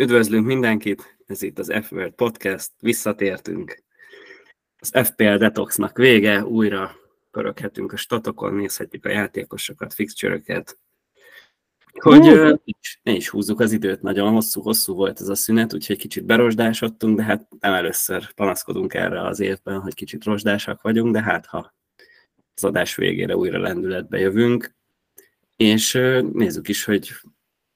Üdvözlünk mindenkit, ez itt az f Podcast, visszatértünk. Az FPL Detoxnak vége, újra pöröghetünk a statokon, nézhetjük a játékosokat, fixture-öket. Hogy uh. ne is húzzuk az időt, nagyon hosszú-hosszú volt ez a szünet, úgyhogy kicsit berosdásodtunk, de hát nem először panaszkodunk erre az évben, hogy kicsit rozsdásak vagyunk, de hát ha az adás végére újra lendületbe jövünk, és nézzük is, hogy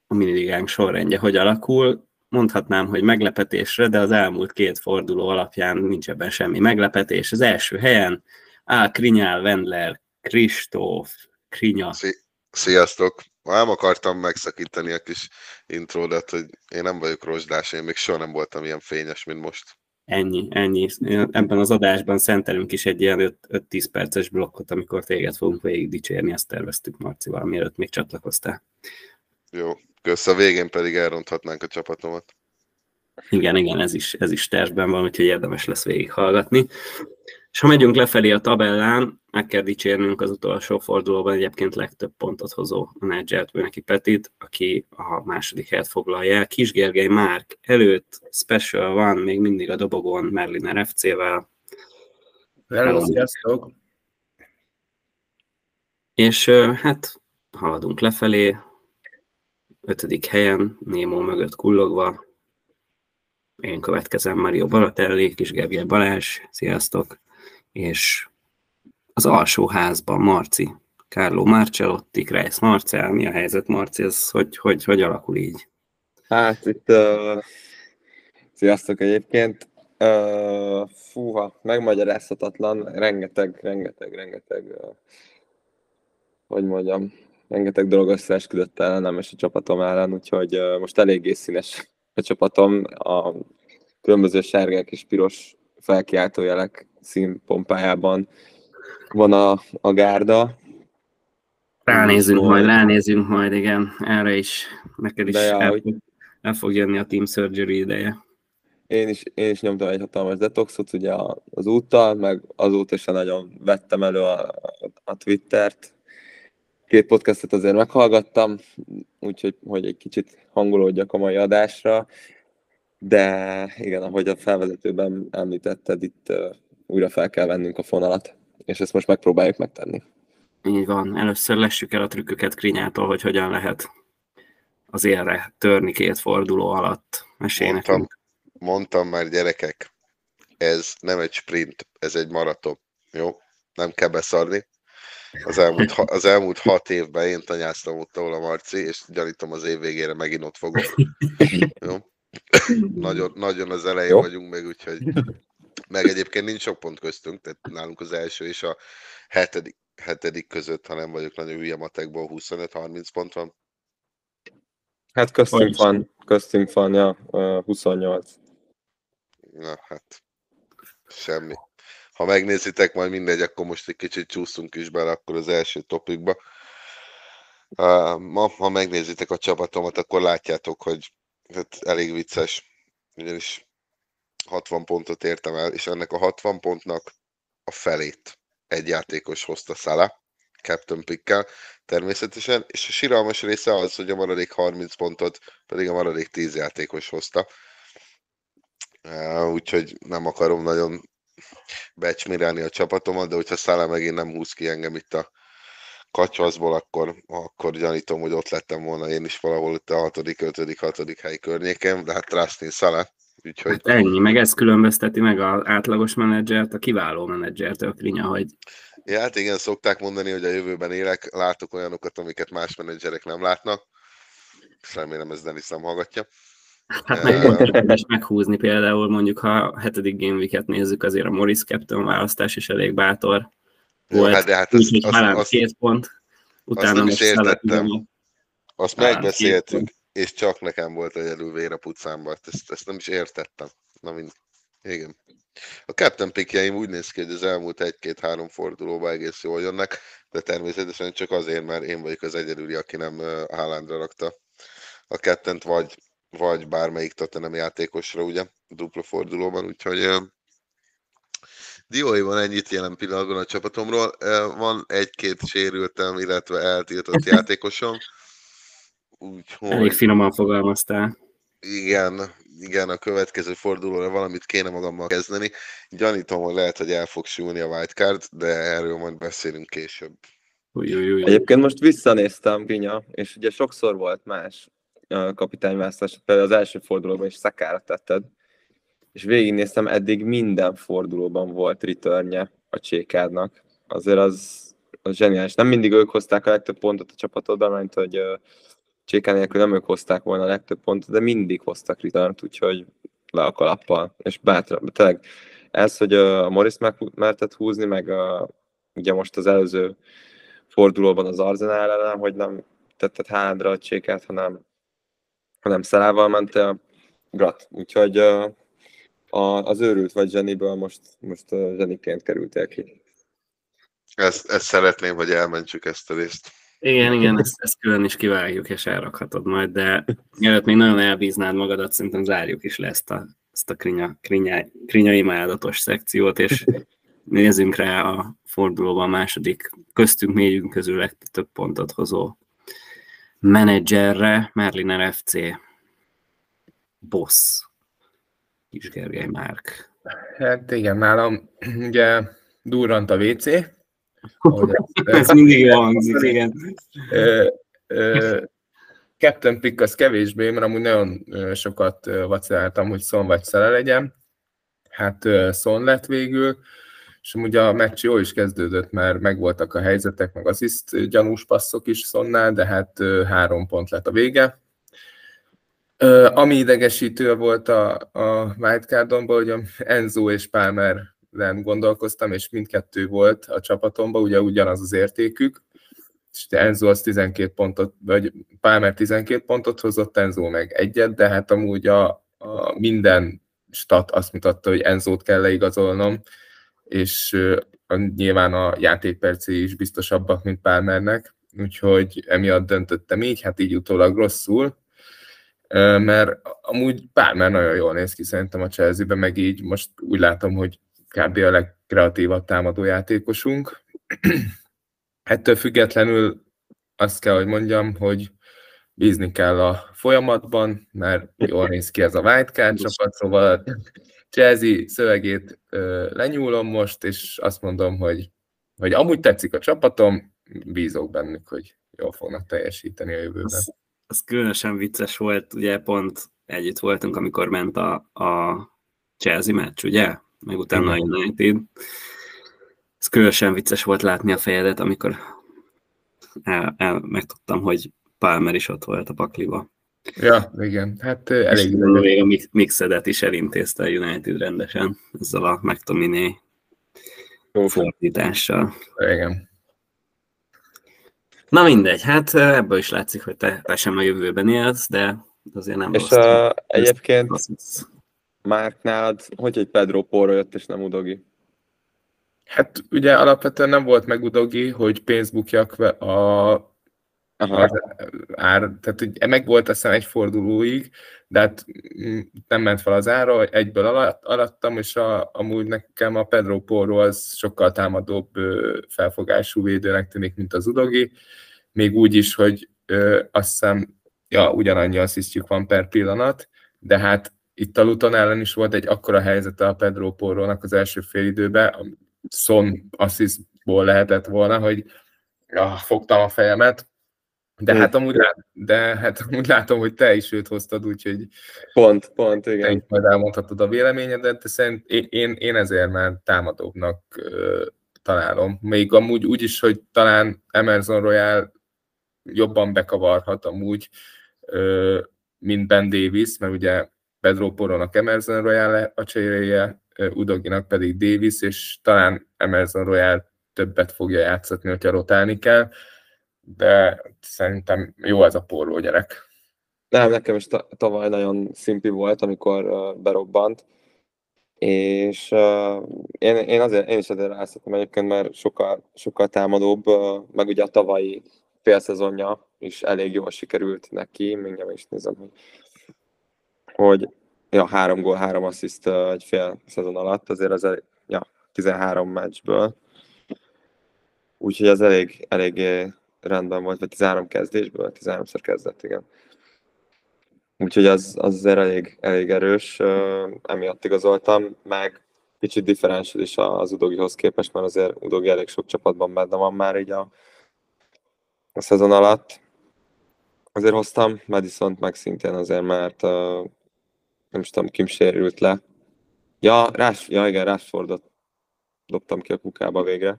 a miniligánk sorrendje hogy alakul. Mondhatnám, hogy meglepetésre, de az elmúlt két forduló alapján nincs ebben semmi meglepetés. Az első helyen áll Krinyál, Wendler, Kristóf, Krinya. Sziasztok! Nem akartam megszakítani a kis intródat, hogy én nem vagyok rozsdás, én még soha nem voltam ilyen fényes, mint most. Ennyi, ennyi. Ebben az adásban szentelünk is egy ilyen 5-10 perces blokkot, amikor téged fogunk végig dicsérni, ezt terveztük Marcival, mielőtt még csatlakoztál. Jó, kösz. A végén pedig elronthatnánk a csapatomat. Igen, igen, ez is, ez is tervben van, úgyhogy érdemes lesz végighallgatni. És ha megyünk lefelé a tabellán, meg kell dicsérnünk az utolsó fordulóban egyébként legtöbb pontot hozó menedzsert, neki Petit, aki a második helyet foglalja el. Kis Gergely Márk előtt, Special van, még mindig a dobogon Merliner FC-vel. Hello, sziasztok! És hát haladunk lefelé, ötödik helyen, Némó mögött kullogva. Én következem Mario Balatelli, Kis Gergely Balázs, sziasztok! És az alsó házban Marci, Carlo Marcellotti, Kreis Marcel, mi a helyzet Marci, ez hogy, hogy, hogy alakul így? Hát itt, uh, sziasztok egyébként, uh, fúha, megmagyarázhatatlan, rengeteg, rengeteg, rengeteg, uh, hogy mondjam, rengeteg dolog összeesküdött ellenem és a csapatom ellen, úgyhogy most eléggé színes a csapatom, a különböző sárgák és piros felkiáltójelek színpompájában van a, a gárda. Ránézünk Most majd, ránézünk majd, igen, erre is. Neked is ja, el, hogy... el fog jönni a Team Surgery ideje. Én is, én is nyomtam egy hatalmas detoxot ugye az úttal, meg azóta is nagyon vettem elő a, a Twittert. Két podcastet azért meghallgattam, úgyhogy hogy egy kicsit hangolódjak a mai adásra, de igen, ahogy a felvezetőben említetted, itt újra fel kell vennünk a fonalat és ezt most megpróbáljuk megtenni. Így van. Először lessük el a trükköket Krinyától, hogy hogyan lehet az élre törni két forduló alatt. Mesélj mondtam, nekünk. mondtam már gyerekek, ez nem egy sprint, ez egy maraton. Jó? Nem kell beszarni. Az elmúlt, az elmúlt hat évben én tanyáztam ott, ahol a Marci, és gyanítom az év végére megint ott fogok. Jó? nagyon, nagyon az elején Jó. vagyunk még, úgyhogy meg egyébként nincs sok pont köztünk, tehát nálunk az első és a hetedik, hetedik között, ha nem vagyok nagyon hülye matekból, 25-30 pont van. Hát köztünk van, köztünk van, ja, 28. Na hát, semmi. Ha megnézitek, majd mindegy, akkor most egy kicsit csúszunk is bele akkor az első topikba. Ma, ha megnézitek a csapatomat, akkor látjátok, hogy hát elég vicces, ugyanis 60 pontot értem el, és ennek a 60 pontnak a felét egy játékos hozta Szala, Captain Pickkel természetesen, és a síralmas része az, hogy a maradék 30 pontot pedig a maradék 10 játékos hozta. Úgyhogy nem akarom nagyon becsmirálni a csapatomat, de hogyha Szala megint nem húz ki engem itt a kacsvaszból, akkor, akkor gyanítom, hogy ott lettem volna én is valahol itt a 6., 5., 6. hely környéken, de hát Trustin Szala Úgyhogy... Hát ennyi, meg ez különbözteti meg az átlagos menedzsert a kiváló menedzsertől, Krinya, hogy... Ja, hát igen, szokták mondani, hogy a jövőben élek, látok olyanokat, amiket más menedzserek nem látnak, és remélem ez Denis nem hallgatja. Hát meg uh, meghúzni például, mondjuk ha a hetedik Game Week-et nézzük, azért a Morris Captain választás is elég bátor volt. Hát, de hát az, az, az, az, két pont. Utána azt nem is értettem. Azt megbeszéltünk és csak nekem volt egyedül vér a pucámba. Ezt, ezt nem is értettem. Na mind. Igen. A Captain pickjeim úgy néz ki, hogy az elmúlt egy-két-három fordulóban egész jól jönnek, de természetesen csak azért, mert én vagyok az egyedüli, aki nem Haalandra rakta a kettent, vagy, vagy bármelyik Tottenham játékosra, ugye, dupla fordulóban, úgyhogy Dióiban ennyit jelen pillanatban a csapatomról. Van egy-két sérültem, illetve eltiltott játékosom, Úgyhogy... Elég finoman fogalmaztál. igen, igen, a következő fordulóra valamit kéne magammal kezdeni. Gyanítom, hogy lehet, hogy el fog sülni a wildcard, de erről majd beszélünk később. Új, új, új. Egyébként most visszanéztem, Ginya, és ugye sokszor volt más kapitányválasztás, például az első fordulóban is szakára tetted, és végignéztem, eddig minden fordulóban volt returnje a csékádnak. Azért az, az zseniális. Nem mindig ők hozták a legtöbb pontot a csapatodban, mert hogy Csékán nélkül nem ők hozták volna a legtöbb pontot, de mindig hoztak return úgyhogy le a kalappal, és bátran, tényleg ez, hogy a Morris meg mertett húzni, meg a, ugye most az előző fordulóban az Arzenál ellen, hogy nem tetted hádra a csékát, hanem, hanem Szelával mentél, grat. Úgyhogy a, az őrült vagy zseniből most, most zseniként kerültél ki. Ezt, ezt szeretném, hogy elmentsük ezt a részt. Igen, igen, ezt, ezt külön is kivágjuk, és elrakhatod majd, de mielőtt még nagyon elbíznád magadat, szerintem zárjuk is le ezt a, ezt a krinya, krinya, krinya imádatos szekciót, és nézzünk rá a fordulóban a második, köztünk négyünk közül legtöbb pontot hozó menedzserre, Merliner FC boss, Kis Gergely Márk. Hát igen, nálam ugye durrant a WC, ez mindig elhangzik, igen. Captain Pick az kevésbé, mert amúgy nagyon sokat vaciláltam, hogy Son vagy Szele legyen. Hát Son lett végül, és amúgy a meccs jól is kezdődött, mert megvoltak a helyzetek, meg az iszt gyanús passzok is Sonnál, de hát három pont lett a vége. Ami idegesítő volt a, a wildcardonban, hogy Enzo és Palmer len gondolkoztam, és mindkettő volt a csapatomban, ugye ugyanaz az értékük, és Enzo az 12 pontot, vagy Palmer 12 pontot hozott, Enzo meg egyet, de hát amúgy a, a minden stat azt mutatta, hogy Enzót kell leigazolnom, és nyilván a játékpercé is biztosabbak, mint Palmernek, úgyhogy emiatt döntöttem így, hát így utólag rosszul, mert amúgy Palmer nagyon jól néz ki szerintem a Chelsea-ben, meg így most úgy látom, hogy kb. a legkreatívabb támadójátékosunk. Ettől függetlenül azt kell, hogy mondjam, hogy bízni kell a folyamatban, mert jól néz ki ez a wildcard csapat, szóval Chelsea szövegét ö, lenyúlom most, és azt mondom, hogy, hogy amúgy tetszik a csapatom, bízok bennük, hogy jól fognak teljesíteni a jövőben. Az, az különösen vicces volt, ugye pont együtt voltunk, amikor ment a, a Chelsea meccs, ugye? meg utána a United. Ez különösen vicces volt látni a fejedet, amikor el, el, megtudtam, hogy Palmer is ott volt a pakliba. Ja, igen. Hát elég. És még a mixedet is elintézte a United rendesen, ezzel a McTominay fordítással. Igen. Na mindegy, hát ebből is látszik, hogy te, te sem a jövőben élsz, de azért nem És a, egyébként Márk nálad, hogy egy Pedro Porro jött, és nem Udogi? Hát ugye alapvetően nem volt meg Udogi, hogy pénzbukjak a Aha. ár, tehát hogy meg volt azt egy fordulóig, de hát mm, nem ment fel az ára, egyből alatt, alattam, és a, amúgy nekem a Pedro Porro az sokkal támadóbb felfogású védőnek tűnik, mint az Udogi, még úgy is, hogy ö, azt hiszem, ja, ugyanannyi asszisztjük van per pillanat, de hát itt a Luton ellen is volt egy akkora helyzete a Pedro Porrónak az első fél időben, Son asszisztból lehetett volna, hogy ja, fogtam a fejemet, de hát, amúgy, de hát amúgy látom, hogy te is őt hoztad, úgyhogy pont, pont, igen. Te majd elmondhatod a véleményedet, de szerint én, én ezért már támadóbbnak uh, találom. Még amúgy úgy is, hogy talán Emerson Royal jobban bekavarhat amúgy, uh, mint Ben Davis, mert ugye Pedro Poronak Emerson Royal a cseréje, Udoginak pedig Davis, és talán Emerson Royal többet fogja játszatni, hogyha rotálni kell, de szerintem jó ez a porró gyerek. Nem, nekem is tavaly nagyon szimpi volt, amikor berobbant, és én, én, azért, én is azért rászottam egyébként, mert sokkal, sokkal támadóbb, uh, meg ugye a tavalyi félszezonja is elég jól sikerült neki, mindjárt is nézem, hogy hogy ja, három gól, három assziszt egy fél szezon alatt, azért az elég, ja, 13 meccsből. Úgyhogy ez elég, elég rendben volt, vagy 13 kezdésből, 13-szor kezdett, igen. úgyhogy az, az azért elég, elég erős, emiatt igazoltam, meg kicsit differenciál is az Udogihoz képest, mert azért Udogi elég sok csapatban benne van már így a, a szezon alatt. Azért hoztam madison meg szintén azért, mert uh, nem is tudom, Kim sérült le. Ja, Rás, ja igen, Rashfordot dobtam ki a kukába végre.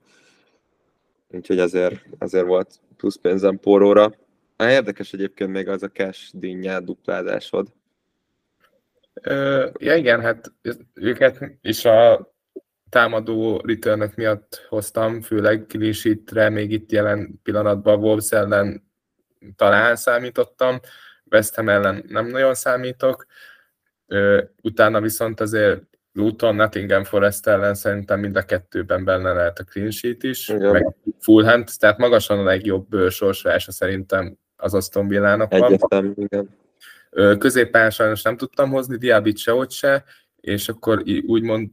Úgyhogy ezért, ezért volt plusz pénzem poróra. Hát érdekes egyébként még az a cash dinnyá duplázásod. Ö, ja igen, hát őket is a támadó return miatt hoztam, főleg clean még itt jelen pillanatban Wolves ellen talán számítottam, West Ham ellen nem nagyon számítok, Ö, utána viszont azért Luton, Nottingham Forest ellen szerintem mind a kettőben benne lehet a clean sheet is, Igen. meg Fulham, tehát magasan a legjobb sorsolása szerintem az Aston Villának van. Egyetem, igen. Középpályán sajnos nem tudtam hozni, Diabit se ott se, és akkor úgymond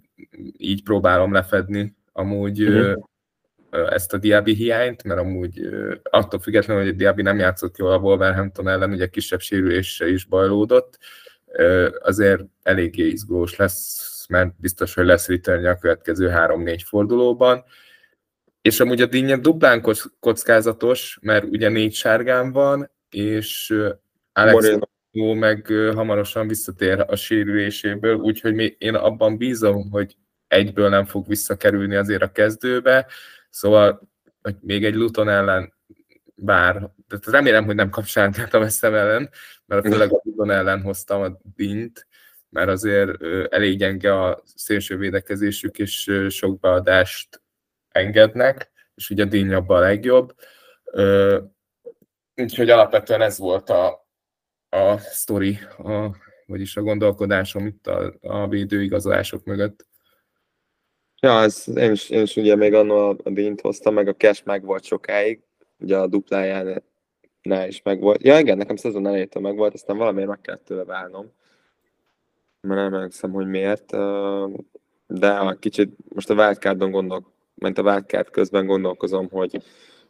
így próbálom lefedni amúgy uh-huh. ezt a Diaby hiányt, mert amúgy attól függetlenül, hogy a Diaby nem játszott jól a Wolverhampton ellen, ugye kisebb sérüléssel is bajlódott, azért eléggé izgós lesz, mert biztos, hogy lesz return a következő három-négy fordulóban. És amúgy a dinnye duplán kockázatos, mert ugye négy sárgán van, és Alex Moreno. Jó, meg hamarosan visszatér a sérüléséből, úgyhogy én abban bízom, hogy egyből nem fog visszakerülni azért a kezdőbe, szóval hogy még egy Luton ellen bár, tehát remélem, hogy nem kap sárgát a veszem ellen, mert főleg a Luton ellen hoztam a dint, mert azért elég gyenge a szélső védekezésük, és sok beadást engednek, és ugye díny abban a legjobb. Úgyhogy alapvetően ez volt a, a sztori, a, vagyis a gondolkodásom itt a, a védőigazolások mögött. Ja, ez, én, is, én is ugye még annól a, a dínt hoztam, meg a cash meg volt sokáig, ugye a dupláján ne is meg volt. Ja igen, nekem szezon elejétől meg volt, aztán valamiért meg kellett tőle válnom. Mert nem emlékszem, hogy miért. De a kicsit most a wildcardon gondolok, mert a wildcard közben gondolkozom, hogy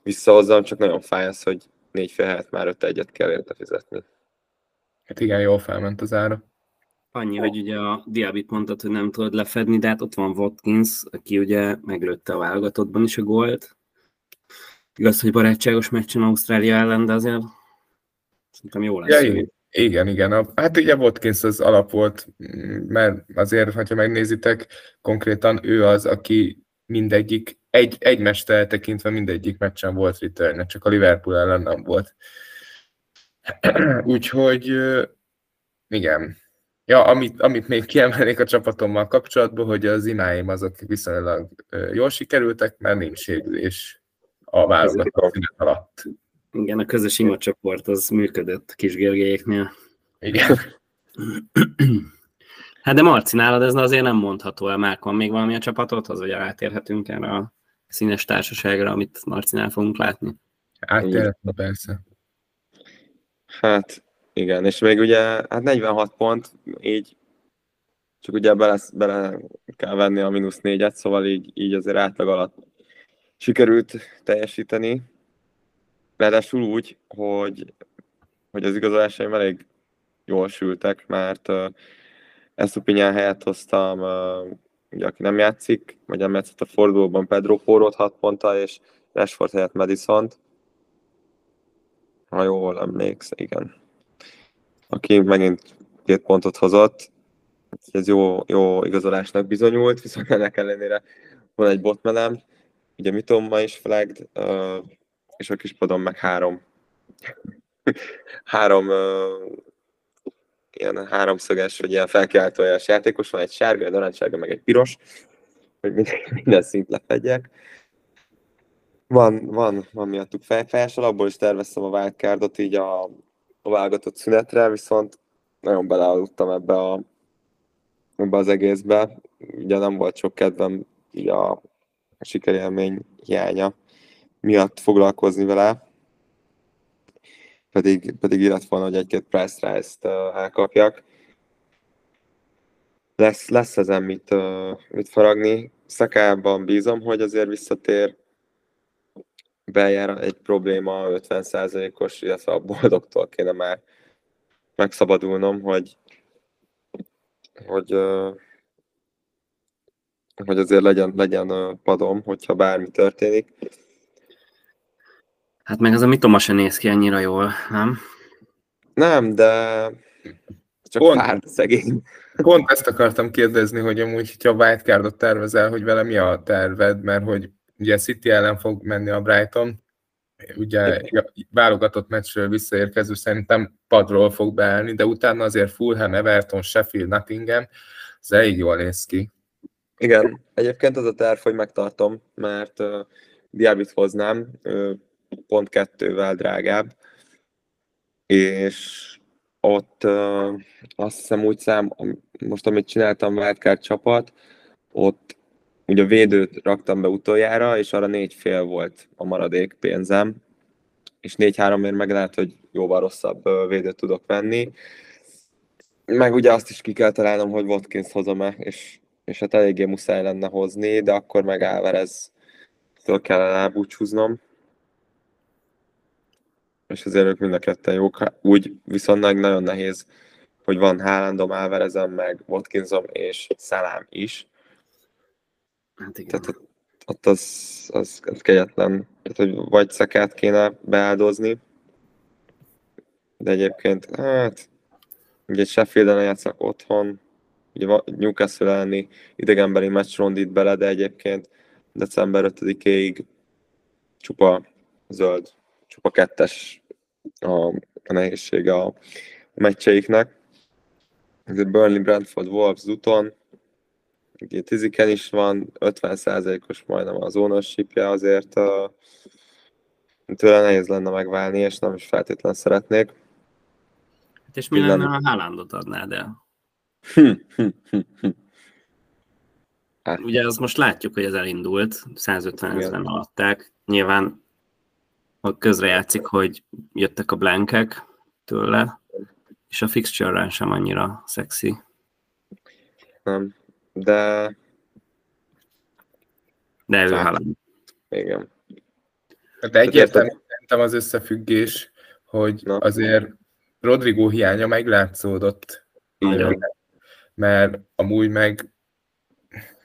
visszahozzam, csak nagyon fáj az, hogy négy fél helyett már öt egyet kell érte fizetni. Hát igen, jól felment az ára. Annyi, hogy ugye a Diabit mondtad, hogy nem tudod lefedni, de hát ott van Watkins, aki ugye meglőtte a válogatottban is a gólt. Igaz, hogy barátságos meccsen Ausztrália ellen, de azért szerintem jó lesz. Ja, igen, igen, igen. Hát ugye Watkins az alap volt, mert azért, ha megnézitek, konkrétan ő az, aki mindegyik, egy, egy mester tekintve mindegyik meccsen volt return, csak a Liverpool ellen nem volt. Úgyhogy igen. Ja, amit, amit még kiemelnék a csapatommal kapcsolatban, hogy az imáim azok viszonylag jól sikerültek, mert nincs sérülés a válogatott alatt. Igen, a közös ima csoport az működött kis Gergelyéknél. Igen. Hát de Marci, nálad ez azért nem mondható el. Már van még valami a csapatodhoz, vagy átérhetünk erre a színes társaságra, amit Marcinál fogunk látni? Átérhetünk, persze. Hát igen, és még ugye hát 46 pont, így csak ugye bele, bele kell venni a mínusz négyet, szóval így, így azért átlag alatt sikerült teljesíteni. Ráadásul úgy, hogy, hogy az igazolásaim elég jól sültek, mert uh, Eszupinyán helyett hoztam, uh, ugye, aki nem játszik, vagy nem játszott a fordulóban Pedro Porot 6 ponttal, és Rashford helyett madison -t ha jól emléksz, igen. Aki megint két pontot hozott, ez jó, jó igazolásnak bizonyult, viszont ennek ellenére van egy botmelem, ugye Mitomma is flagged, uh, és a kispadon meg három három uh, ilyen háromszöges, vagy ilyen felkiáltójas játékos, van egy sárga, egy narancssárga, meg egy piros, hogy minden, minden szint lefedjek. Van, van, van miattuk fejfájás, alapból is terveztem a wildcardot így a, a válogatott szünetre, viszont nagyon belealudtam ebbe, a, ebbe az egészbe. Ugye nem volt sok kedvem így a, a sikerélmény hiánya miatt foglalkozni vele, pedig, pedig illet volna, hogy egy-két price uh, elkapjak. Lesz, lesz ezen mit, mit faragni. Szakában bízom, hogy azért visszatér bejár egy probléma 50%-os, illetve a boldogtól kéne már megszabadulnom, hogy, hogy, hogy azért legyen, legyen padom, hogyha bármi történik. Hát meg az a mitoma se néz ki annyira jól, nem? Nem, de csak Pont. fárt szegény. Pont ezt akartam kérdezni, hogy amúgy, hogyha wildcardot tervezel, hogy vele mi a terved, mert hogy ugye City ellen fog menni a Brighton, ugye válogatott meccsről visszaérkező szerintem padról fog beállni, de utána azért Fulham, Everton, Sheffield, Nottingham, ez elég jól néz ki. Igen, egyébként az a terv, hogy megtartom, mert uh, Diabit hoznám, uh, pont kettővel drágább, és ott uh, azt hiszem úgy szám, most amit csináltam Wildcard csapat, ott ugye a védőt raktam be utoljára, és arra négy fél volt a maradék pénzem, és négy háromért meg lehet, hogy jóval rosszabb védőt tudok venni. Meg ugye azt is ki kell találnom, hogy Watkins hozom-e, és, és hát eléggé muszáj lenne hozni, de akkor meg Álvarez től kellene elbúcsúznom. És azért ők mind a ketten jók. Úgy viszont nagyon nehéz, hogy van Haalandom, Álvarezem, meg Watkinsom és Szalám is Hát igen. Tehát ott, ott az, az, az kegyetlen. Tehát, hogy vagy szekát kéne beáldozni, de egyébként, hát, ugye Sheffield-en játszak otthon, ugye Newcastle elleni idegenbeli meccs rondít bele, de egyébként december 5-ig csupa zöld, csupa kettes a, a nehézsége a, a meccseiknek. Burnley, Brentford, Wolves, Ugye Tiziken is van, 50%-os majdnem az ownership azért uh, tőle nehéz lenne megválni, és nem is feltétlenül szeretnék. Hát és mi Minden... lenne, ha Haalandot adnád el? hát. Ugye az most látjuk, hogy ez elindult, 150 ezeren alatták. Nyilván a közrejátszik, hogy jöttek a blankek tőle, és a fixture sem annyira szexi. Nem de... De ő hát, Igen. Hát egyértelmű szerintem az összefüggés, hogy Na. azért Rodrigo hiánya meglátszódott. Igen. Mert amúgy meg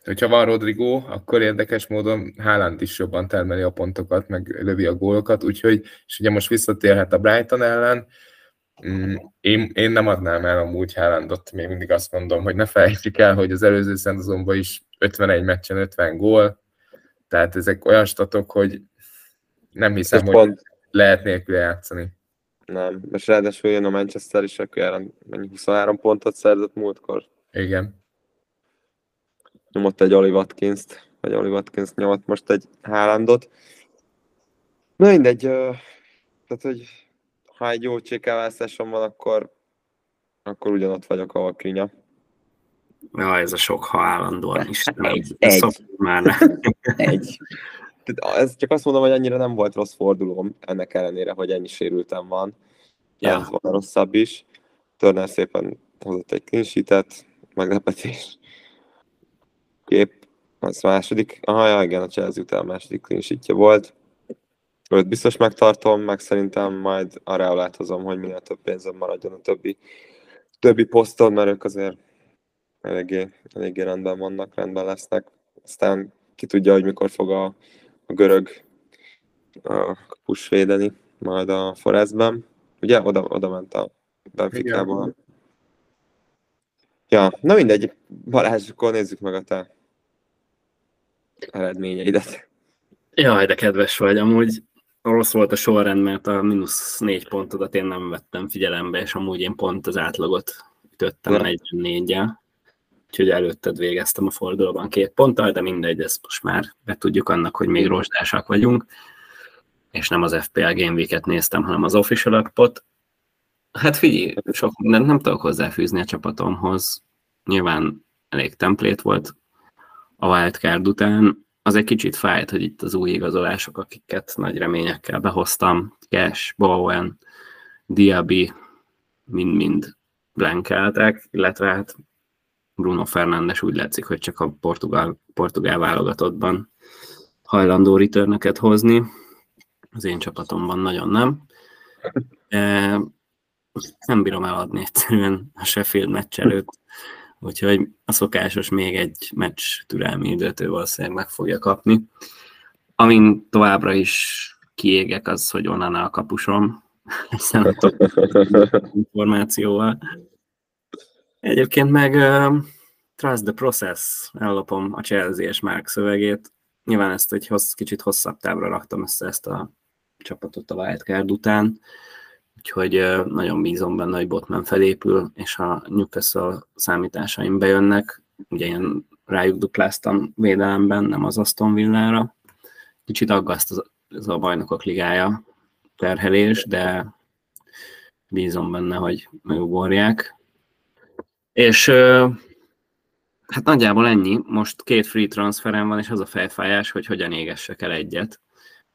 hogyha van Rodrigo, akkor érdekes módon Haaland is jobban termeli a pontokat, meg lövi a gólokat, úgyhogy, és ugye most visszatérhet a Brighton ellen, Mm, én, én nem adnám el amúgy Haalandot, még mindig azt mondom, hogy ne felejtsük el, hogy az előző szezonban is 51 meccsen 50 gól, tehát ezek olyan statok, hogy nem hiszem, hogy pont... lehet nélkül játszani. Nem, és ráadásul jön a Manchester is, akkor mennyi 23 pontot szerzett múltkor. Igen. Nyomott egy Oli watkins vagy Oli Watkins nyomott most egy Haalandot. Na mindegy, tehát hogy ha egy jó csékávászásom van, akkor, akkor ugyanott vagyok, ahol Krinya. Ja, ez a sok ha állandóan is. egy, egy. Már egy. Tehát ez csak azt mondom, hogy annyira nem volt rossz fordulóm, ennek ellenére, hogy ennyi sérültem van. Ja. Ez van rosszabb is. Turner szépen hozott egy clean meglepetés. Kép, az második, aha, ja, igen, a Chelsea után második clean volt. Őt biztos megtartom, meg szerintem majd arra láthozom, hogy minél több pénzem maradjon a többi, többi poszton, mert ők azért eléggé, eléggé rendben vannak, rendben lesznek. Aztán ki tudja, hogy mikor fog a, a görög a kapus védeni, majd a Forestben. Ugye? Oda, oda ment a Benficából. Ja, na mindegy, Balázs, akkor nézzük meg a te eredményeidet. Jaj, de kedves vagy, amúgy rossz volt a sorrend, mert a mínusz négy pontodat én nem vettem figyelembe, és amúgy én pont az átlagot ütöttem 44-jel. Úgyhogy előtted végeztem a fordulóban két ponttal, de mindegy, ezt most már betudjuk annak, hogy még rozsdásak vagyunk. És nem az FPL Game Week-et néztem, hanem az Official Appot. Hát figyelj, sok mindent nem tudok hozzáfűzni a csapatomhoz. Nyilván elég templét volt a wildcard után, az egy kicsit fájt, hogy itt az új igazolások, akiket nagy reményekkel behoztam, Cash, Bowen, Diaby, mind-mind blankálták, illetve hát Bruno Fernandes úgy látszik, hogy csak a portugál, portugál válogatottban hajlandó returnöket hozni. Az én csapatomban nagyon nem. E, nem bírom eladni egyszerűen a Sheffield meccs előtt. Úgyhogy a szokásos még egy meccs türelmi időt ő valószínűleg meg fogja kapni. Amin továbbra is kiégek az, hogy onnan a kapusom, hiszen információval. Egyébként meg uh, Trust the Process, ellopom a Chelsea és Mark szövegét. Nyilván ezt egy hossz, kicsit hosszabb távra raktam össze ezt a csapatot a wildcard után, úgyhogy nagyon bízom benne, hogy Botman felépül, és a Newcastle számításaim bejönnek, ugye én rájuk dupláztam védelemben, nem az Aston Villára. Kicsit aggaszt az, ez a bajnokok ligája terhelés, de bízom benne, hogy megugorják. És hát nagyjából ennyi. Most két free transferem van, és az a fejfájás, hogy hogyan égessek el egyet.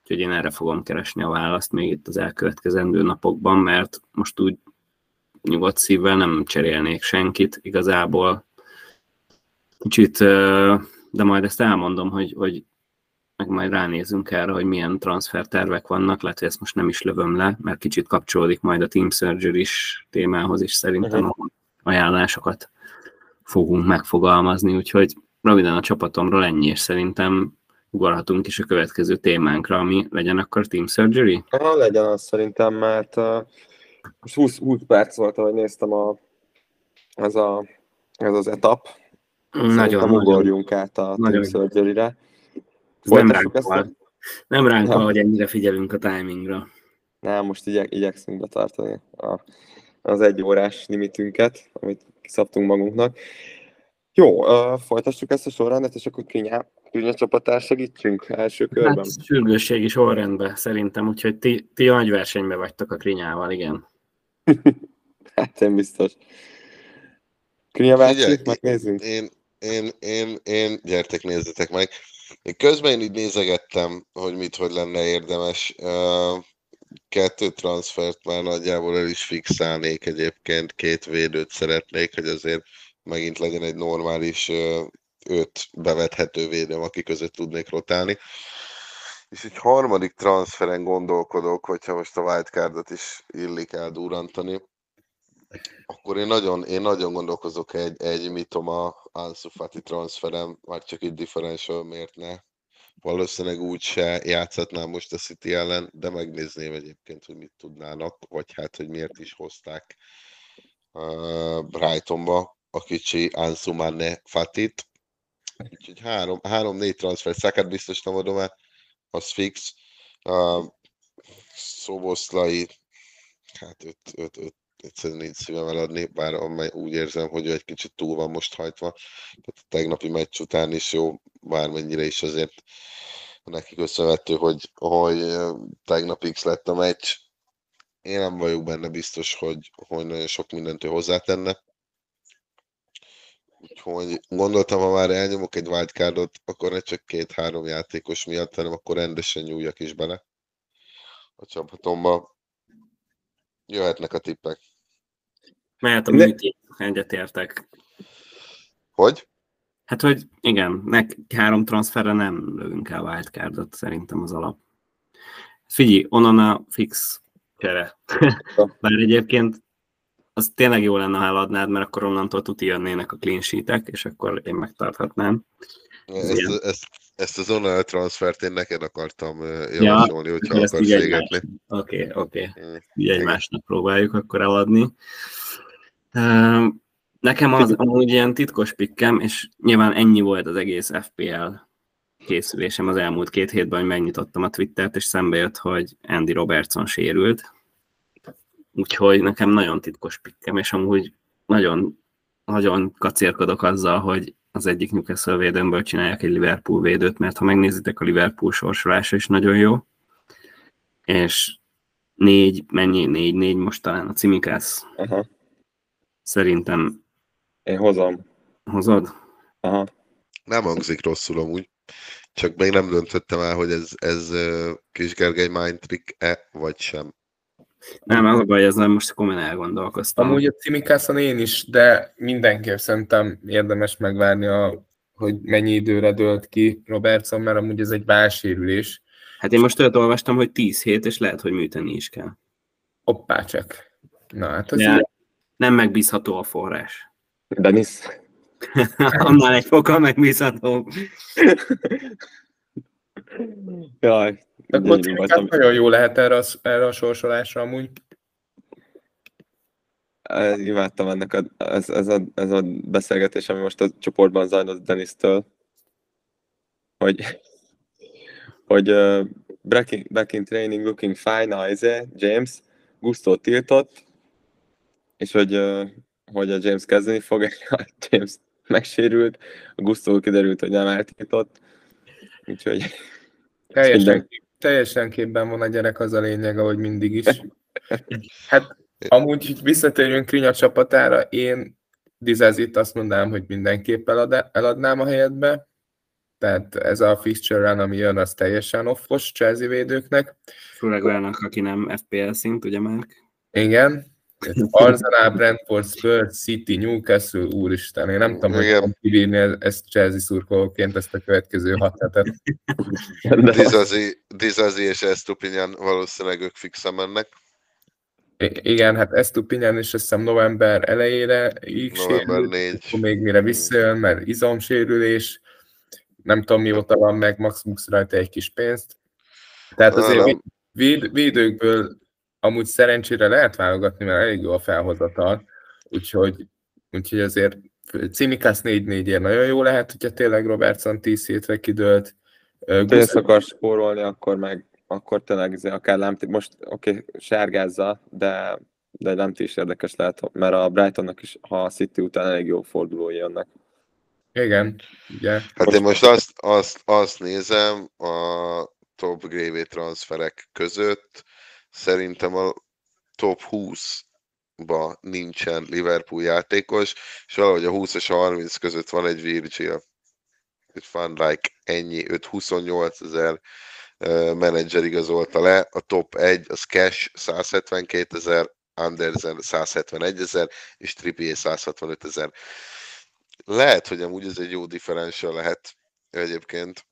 Úgyhogy én erre fogom keresni a választ még itt az elkövetkezendő napokban, mert most úgy nyugodt szívvel nem cserélnék senkit igazából. Kicsit, de majd ezt elmondom, hogy, hogy meg majd ránézünk erre, hogy milyen transfertervek vannak, lehet, hogy ezt most nem is lövöm le, mert kicsit kapcsolódik majd a Team Surgery is témához is szerintem uh-huh. ajánlásokat fogunk megfogalmazni, úgyhogy röviden a csapatomról ennyi, és szerintem ugorhatunk is a következő témánkra, ami legyen akkor Team Surgery? Ha, legyen az szerintem, mert uh, most 20, 20 perc volt, ahogy néztem a, ez, a, ez az etap. Nagyon, nagyon. ugorjunk át a nagyon. Team Surgery-re. Nem ránk, a... nem ránk ja. hogy ennyire figyelünk a timingra. Nem, most igyek, igyekszünk betartani a, az egy órás limitünket, amit kiszabtunk magunknak. Jó, uh, folytassuk ezt a sorrendet, és akkor Krinyá, Krinyá csapatás segítsünk első körben. Hát, sürgősségi sorrendben szerintem, úgyhogy ti, ti nagy versenyben vagytok a Krinyával, igen. hát én biztos. Krinya versenyt megnézzünk? Én, én, én, én, gyertek nézzetek meg. Én közben én így nézegettem, hogy mit, hogy lenne érdemes. Kettő transfert már nagyjából el is fixálnék egyébként, két védőt szeretnék, hogy azért megint legyen egy normális öt bevethető védőm, aki között tudnék rotálni. És egy harmadik transferen gondolkodok, hogyha most a wildcardot is illik eldurantani, akkor én nagyon, én nagyon gondolkozok egy, egy Mitoma Ansu Fati transferem, már csak itt differential miért ne. Valószínűleg úgy se játszhatnám most a City ellen, de megnézném egyébként, hogy mit tudnának, vagy hát, hogy miért is hozták uh, Brightonba a kicsi Ansu Mane Fatit. Úgyhogy három, három-négy transfer, Szakát biztos nem adom el, az fix. Uh, Szoboszlai, hát öt, öt, öt egyszerűen nincs szívem eladni, bár úgy érzem, hogy egy kicsit túl van most hajtva. Tehát a tegnapi meccs után is jó, bármennyire is azért neki köszönhető, hogy, hogy tegnap X lett a meccs. Én nem vagyok benne biztos, hogy, hogy nagyon sok mindent ő hozzátenne. Úgyhogy gondoltam, ha már elnyomok egy wildcardot, akkor ne csak két-három játékos miatt, hanem akkor rendesen nyúljak is bele a csapatomba. Jöhetnek a tippek. Mehet a műtét, egyetértek. Hogy? Hát, hogy igen, nek három transferre nem lövünk el wildcardot, szerintem az alap. Figyelj, onnan a fix csere. Bár egyébként az tényleg jó lenne, ha eladnád, mert akkor onnantól tuti jönnének a clean sheetek, és akkor én megtarthatnám. Ezt, ezt, ezt az online transfert én neked akartam javasolni, ja, hogyha akarsz végetni. Oké, oké. Mm, így egymásnak próbáljuk akkor eladni. Nekem az amúgy ilyen titkos pikkem, és nyilván ennyi volt az egész FPL készülésem az elmúlt két hétben, hogy megnyitottam a Twittert, és szembe jött, hogy Andy Robertson sérült. Úgyhogy nekem nagyon titkos pikkem, és amúgy nagyon, nagyon kacérkodok azzal, hogy az egyik Newcastle védőmből csinálják egy Liverpool védőt, mert ha megnézitek, a Liverpool sorsolása is nagyon jó. És négy, mennyi? Négy, négy most talán a cimikász. Aha. Szerintem... Én hozom. Hozod? Aha. Nem hangzik rosszul amúgy. Csak még nem döntöttem el, hogy ez, ez kis Gergely mind trick-e, vagy sem. Nem, az a baj, ezzel most komolyan elgondolkoztam. Amúgy a Cimikászon én is, de mindenképp szerintem érdemes megvárni, a, hogy mennyi időre dölt ki Robertson, mert amúgy ez egy válsérülés. Hát én most olyat olvastam, hogy 10 hét, és lehet, hogy műteni is kell. Hoppá csak. Na, hát az Ja. ilyen. Nem megbízható a forrás. Denis. Annál egy fokkal megbízható. Jaj, Cimikát voltam. nagyon jó lehet erre a, erre a sorsolásra amúgy. Imádtam ennek a, ez, ez, a, ez a beszélgetés, ami most a csoportban zajlott Denis-től, hogy, hogy uh, back, in, back in training looking fine, Isaiah, James, Gusto tiltott, és hogy, uh, hogy a James kezdeni fog, a James megsérült, a Gusto kiderült, hogy nem eltiltott, úgyhogy Teljesen. Teljesen képben van a gyerek, az a lényeg, ahogy mindig is. Hát amúgy, visszatérjünk Krinya csapatára, én Dizezit azt mondanám, hogy mindenképp elad, eladnám a helyedbe. Tehát ez a fixture run, ami jön, az teljesen offos Chelsea védőknek. Főleg olyanok, aki nem FPL szint, ugye már? Igen. Arsenal, Brentford, Spurs, City, Newcastle, úristen, én nem tudom, hogy Igen. tudom kibírni e- ezt Chelsea szurkolóként, ezt a következő hat hetet. Dizazi, és Estupinyan valószínűleg ők fixen mennek. Igen, hát Estupinyan is azt hiszem november elejére így November sérült, 4. akkor még mire visszajön, mert izomsérülés, nem tudom mióta van meg, max buksz rajta egy kis pénzt. Tehát azért véd, védőkből amúgy szerencsére lehet válogatni, mert elég jó a felhozatal, úgyhogy, úgyhogy azért Cimikász 4-4-ért nagyon jó lehet, hogyha tényleg Robertson 10 hétre kidőlt. Pénzt akarsz spórolni, akkor meg akkor tényleg izé, akár Lemti, most oké, okay, sárgázza, de, de Lemti is érdekes lehet, mert a Brightonnak is, ha a City után elég jó fordulói jönnek. Igen, ugye. Hát én most azt, azt, azt nézem a top grévé transferek között, szerintem a top 20-ba nincsen Liverpool játékos, és valahogy a 20 és a 30 között van egy Virgil. Egy Van Dijk, ennyi, 5-28 ezer menedzser igazolta le, a top 1 az Cash 172 ezer, Andersen 171 ezer, és Trippier 165 ezer. Lehet, hogy amúgy ez egy jó differencial lehet egyébként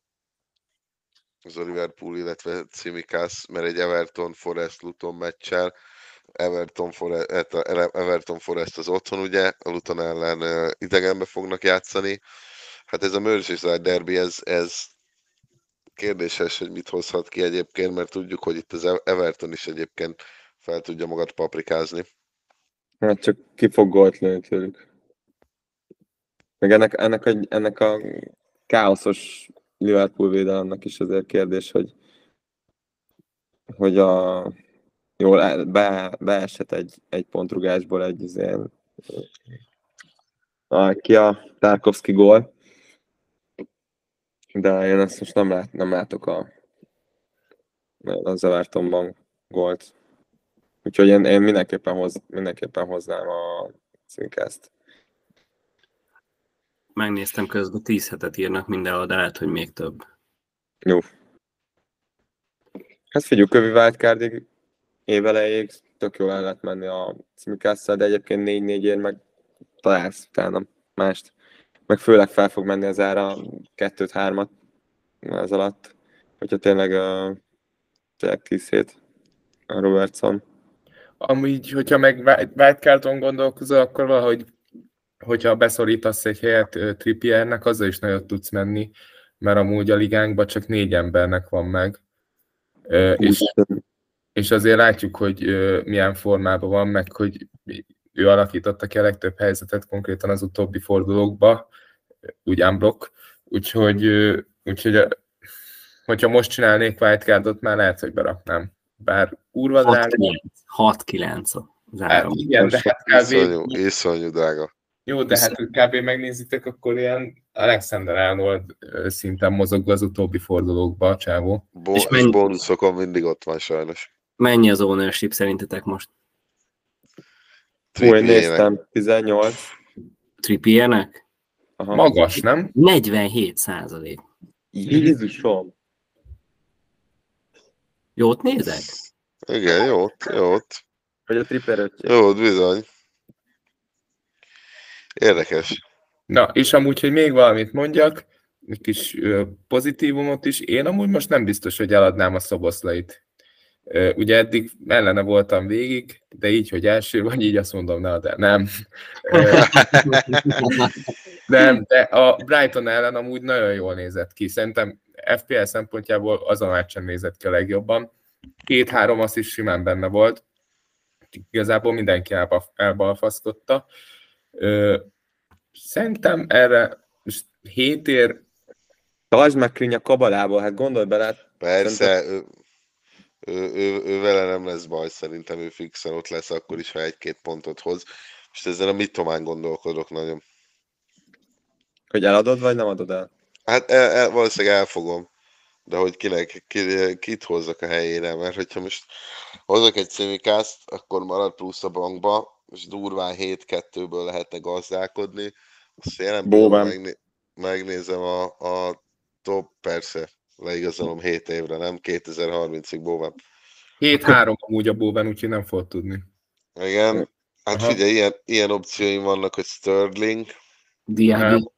az a Liverpool, illetve Cimikász, mert egy Everton Forest Luton meccsel, Everton Forest, Everton Forest az otthon, ugye, a Luton ellen idegenbe fognak játszani. Hát ez a Merseyside derby, ez, ez kérdéses, hogy mit hozhat ki egyébként, mert tudjuk, hogy itt az Everton is egyébként fel tudja magát paprikázni. Hát csak ki fog gólt lőni tőlük. Meg ennek, ennek, a, ennek a káoszos Liverpool védelemnek is azért kérdés, hogy hogy a jól be, beesett egy, egy pontrugásból egy izén, a, ki a Tarkovsky gól, de én ezt most nem, lát, nem látok a az Evertonban gólt. Úgyhogy én, én mindenképpen, hoz, mindenképpen hoznám a Szinkászt. Megnéztem közben, 10 hetet írnak mindenhol, de lehet, hogy még több. Jó. Hát figyelj, kövi wildcardig évelejéig tök jól el lehet menni a Cimikásszal, de egyébként 4-4 ér meg találsz utána mást. Meg főleg fel fog menni az ára 2-3-at ez alatt, hogyha tényleg, uh, tényleg 10 hét a Robertson. Amúgy, hogyha meg Whitecardon gondolkozol, akkor valahogy, hogyha beszorítasz egy helyet Trippiernek, azzal is nagyot tudsz menni, mert amúgy a ligánkban csak négy embernek van meg. És, és azért látjuk, hogy milyen formában van, meg hogy ő alakította ki a legtöbb helyzetet konkrétan az utóbbi fordulókba, úgy unblock, úgyhogy, úgyhogy ö, hogyha most csinálnék wildcardot, már lehet, hogy beraknám. Bár drága. 6-9 az Hát áram. igen, de hát kb. Iszonyú, iszonyú drága. Jó, de hát kb. megnézitek, akkor ilyen Alexander Arnold szinten mozog az utóbbi fordulókba a csávó. Bo- És mennyi- bónuszokon mindig ott van sajnos. Mennyi az ownership szerintetek most? Hú, én néztem, 18. Trippiernek? Aha. Magas, nem? 47 százalék. Jézusom! Jót nézek? Igen, jót, jót. Vagy a tripper ötjé. Jót, bizony. Érdekes. Na, és amúgy, hogy még valamit mondjak, egy kis pozitívumot is, én amúgy most nem biztos, hogy eladnám a szoboszlait. Ugye eddig ellene voltam végig, de így, hogy első vagy, így azt mondom, na de nem. nem, de a Brighton ellen amúgy nagyon jól nézett ki. Szerintem FPL szempontjából az a meccsen nézett ki a legjobban. Két-három az is simán benne volt. Igazából mindenki elbalfasztotta. Szerintem erre most 7 ér... Tartsd meg a kabalából, hát gondolj bele. Persze, Szerintem... ő, ő, ő, ő, vele nem lesz baj, szerintem ő fixen ott lesz akkor is, ha egy-két pontot hoz. Most ezzel a mitomán gondolkodok nagyon. Hogy eladod, vagy nem adod el? Hát el, el, valószínűleg elfogom, de hogy kinek, ki, kit hozzak a helyére, mert hogyha most hozok egy címikázt, akkor marad plusz a bankba, és durván 7-2-ből lehetne gazdálkodni, azt jelen megné, megnézem a, a top, persze, leigazolom 7 évre, nem 2030-ig bóván. 7-3 amúgy a bóván, úgyhogy nem fog tudni. Igen, hát Aha. figyelj, ilyen, ilyen opcióim vannak, hogy Sterling, Diaby,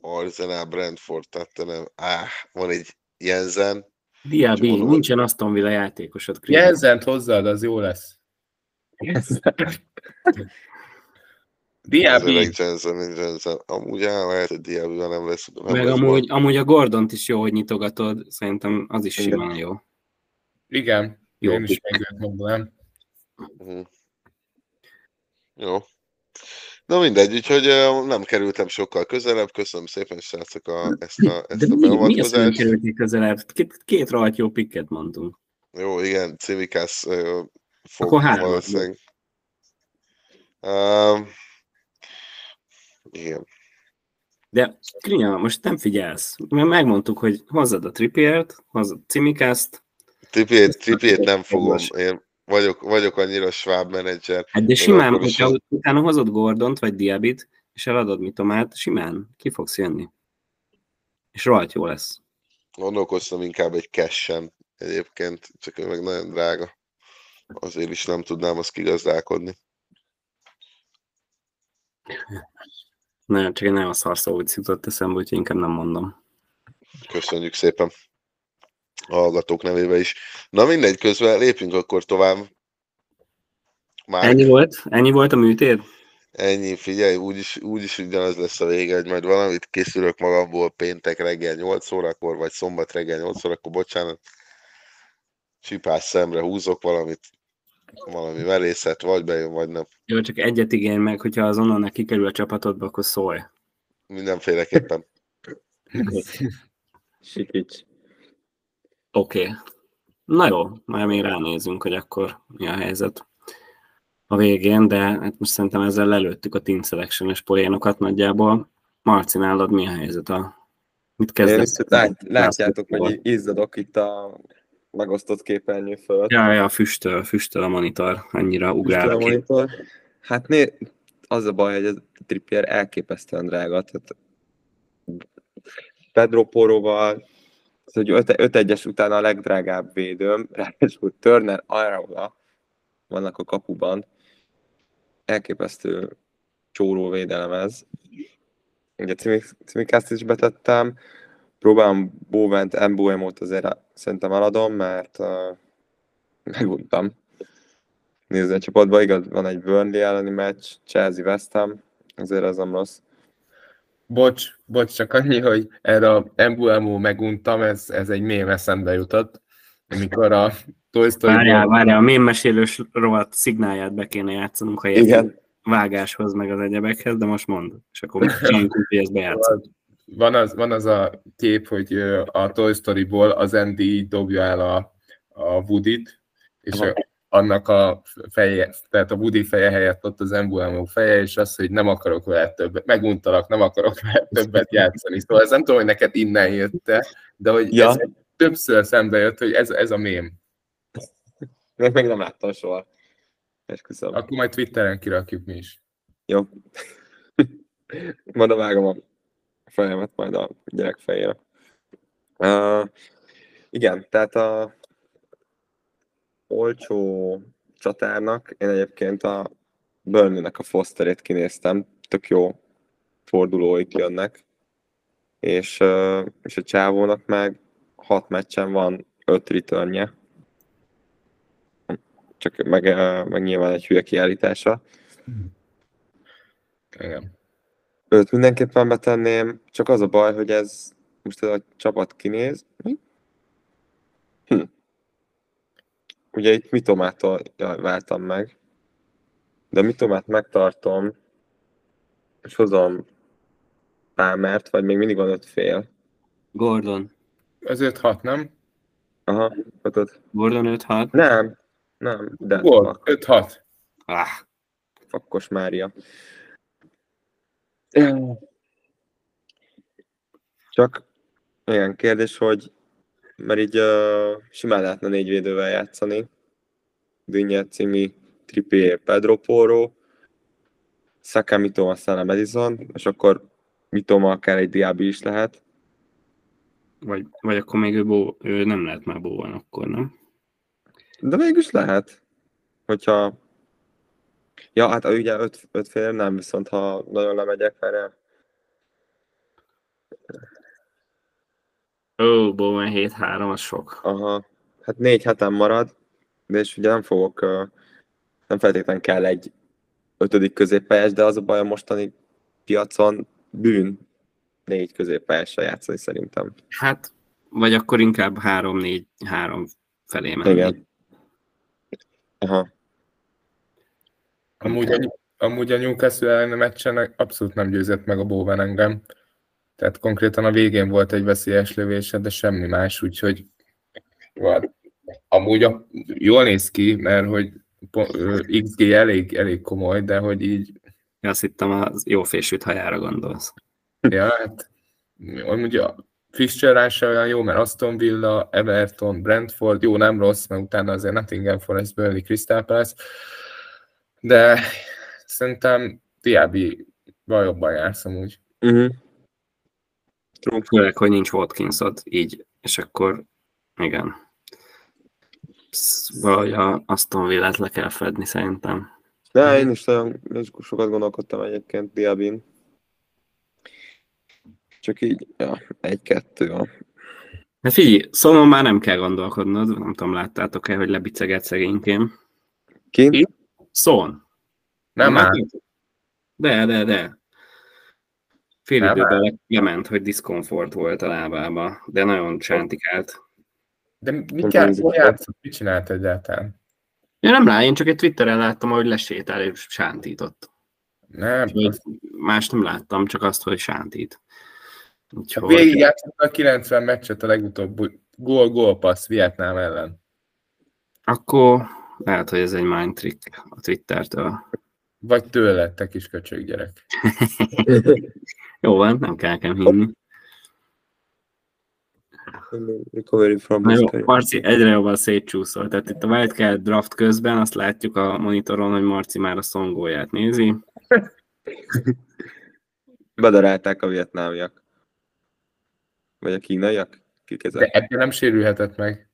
Arsenal, Brentford, tehát nem, áh, van egy Jensen. Diaby, nincsen Aston Villa játékosod. Jensent hozzád, az jó lesz. Diaby. Jensen, Jensen. Amúgy el lehet, hogy diaby nem lesz. Nem Meg lesz amúgy, baj. amúgy a Gordont is jó, hogy nyitogatod. Szerintem az is simán jó. Igen, jó, én is meg mondanám. Uh-huh. Jó. Na mindegy, úgyhogy nem kerültem sokkal közelebb. Köszönöm szépen, srácok, a, ezt a, ezt De a mi, mi az, hogy kerültél közelebb? Két, két rohadt jó pikket mondtunk. Jó, igen, Cimikász uh, fog Akkor valószínűleg. Uh, igen. De Krinya, most nem figyelsz. Mert megmondtuk, hogy hozzad a Trippiert, hozzad Cimikászt. Trippiert, Trippiert nem fogom. Én vagyok, vagyok annyira Schwab menedzser. Hát de simán, hogyha az... utána hozod Gordont vagy Diabit, és eladod Mitomát, simán ki fogsz jönni. És rohadt jó lesz. Gondolkoztam inkább egy cash egyébként, csak ő meg nagyon drága. Azért is nem tudnám azt kigazdálkodni. Nagyon, csak egy nagyon szar szó, hogy jutott eszembe, úgyhogy inkább nem mondom. Köszönjük szépen a hallgatók nevébe is. Na mindegy, közben lépjünk akkor tovább. Már ennyi volt? Ennyi volt a műtér? Ennyi, figyelj, úgyis, úgyis ugyanaz lesz a vége, hogy majd valamit készülök magamból péntek reggel 8 órakor, vagy szombat reggel 8 órakor, bocsánat. Csipás szemre húzok valamit, valami merészet, vagy bejön, vagy nem. Jó, csak egyet igény meg, hogyha azonnal kikerül a csapatodba, akkor szólj. Mindenféleképpen. Sikíts. Oké. Okay. Na jó, majd még ránézünk, hogy akkor mi a helyzet a végén, de hát most szerintem ezzel lelőttük a Team Selection-es poénokat nagyjából. Marci, nálad mi a helyzet? A... Mit kezdesz? Lát, látjátok, hogy izzadok itt a megosztott képernyő fölött. Ja, ja, füstöl, füstöl a monitor, annyira ugrál. a monitor. Hát né, az a baj, hogy a Trippier elképesztően drága. Tehát Pedro Poroval, hogy 5 egyes után a legdrágább védőm, ráadásul Turner Araula vannak a kapuban. Elképesztő csóró védelem ez. Ugye Cimikászt is betettem, próbálom Bóvent, Embuemot azért szerintem eladom, mert uh, meguntam. Nézd, a csapatban igaz, van egy Burnley elleni meccs, Chelsea West Ham, azért ez nem rossz. Bocs, bocs, csak annyi, hogy erre a Embuemo meguntam, ez, ez egy mém eszembe jutott, amikor a Toy Story... Várjál, várjál, a mémmesélős rovat szignálját be kéne játszanunk, ha Igen. vágáshoz, meg az egyebekhez, de most mond, és akkor csináljunk hogy ezt bejátszunk. Van az, van az a kép, hogy a Toy Story-ból az Andy dobja el a, a Woody-t, és Aha annak a feje, tehát a Woody feje helyett ott az Embuemo feje, és az, hogy nem akarok vele többet, meguntalak, nem akarok vele többet játszani. Szóval ez nem tudom, hogy neked innen jött de hogy ja. ez többször szembe jött, hogy ez, ez a mém. Még, még nem láttam soha. Esküszöm. Akkor majd Twitteren kirakjuk mi is. Jó. majd a vágom fejemet majd a gyerek fejére. Uh, igen, tehát a olcsó csatárnak én egyébként a Burnley-nek a Fosterét kinéztem, tök jó fordulóik jönnek, és, és a csávónak meg hat meccsen van öt returnje, csak meg, ö, meg nyilván egy hülye kiállítása. Igen. Őt mindenképpen betenném, csak az a baj, hogy ez most ez a csapat kinéz. Hm. Ugye itt Mitomától váltam meg, de Mitomát megtartom, és hozom Palmert, vagy még mindig van öt fél. Gordon. Ez 5-6, nem? Aha, ötöt. Gordon 5-6. Nem, nem, de Volt, 5-6. Ah, Fakkos Mária. Csak igen, kérdés, hogy mert így uh, simán lehetne négy védővel játszani. Dünye, Cimi, Trippier, Pedro Porro, Saka, Mitoma, Sana, Madison, és akkor Mitoma akár egy Diaby is lehet. vagy, vagy akkor még ő, bó, ő nem lehet már bóvan akkor, nem? De mégis lehet, hogyha... Ja, hát ugye öt, öt fél nem, viszont ha nagyon lemegyek vele, Ó, Bowman 7-3, az sok. Aha, hát négy heten marad, és ugye nem fogok, nem feltétlenül kell egy ötödik középpályás, de az a baj a mostani piacon bűn négy középpályásra játszani szerintem. Hát, vagy akkor inkább 3-4-3 felé menni. Igen. Aha. Amúgy, a, amúgy a Newcastle elleni meccsen abszolút nem győzött meg a Bowen engem. Tehát konkrétan a végén volt egy veszélyes lövése, de semmi más, úgyhogy hát, amúgy a, jól néz ki, mert hogy XG elég, elég komoly, de hogy így, Azt hittem, az jó fésült hajára gondolsz. ja, hát amúgy a Fischer se olyan jó, mert Aston Villa, Everton, Brentford, jó, nem rossz, mert utána azért Nottingham Forest, Burnley, Crystal Palace, de szerintem Diaby-val jobban jársz amúgy. Uh-huh. True. Főleg, hogy nincs Watkinsod, így, és akkor igen. Valahogy a Aston Villát le kell fedni szerintem. De én is nagyon sokat gondolkodtam egyébként Diabin. Csak így, ja, egy-kettő. Ja. Hát figyelj, szóval már nem kell gondolkodnod, nem tudom, láttátok-e, hogy lebiceget szegénykém. Kint? Ki? Szón. Nem Hát, áll. De, de, de. Fél Nem időben le- lement, hogy diszkomfort volt a lábába, de nagyon csántikált. De mi Nem kell, játszott? Mit csinált egyáltalán? Ja, nem rá, én csak egy Twitteren láttam, hogy lesétál és sántított. Nem, Más nem láttam, csak azt, hogy sántít. Úgyhogy... Végig játszott a 90 meccset a legutóbb gól-gól passz Vietnám ellen. Akkor lehet, hogy ez egy mind trick a Twittertől. Vagy tőle, te kis köcsög gyerek. Jó van, nem kell nekem hinni. Recovery from jó. Marci egyre jobban szétcsúszol. Tehát itt a Wildcard draft közben azt látjuk a monitoron, hogy Marci már a szongóját nézi. Bedarálták a vietnámiak. Vagy a kínaiak? Kik ezek? De ebből nem sérülhetett meg.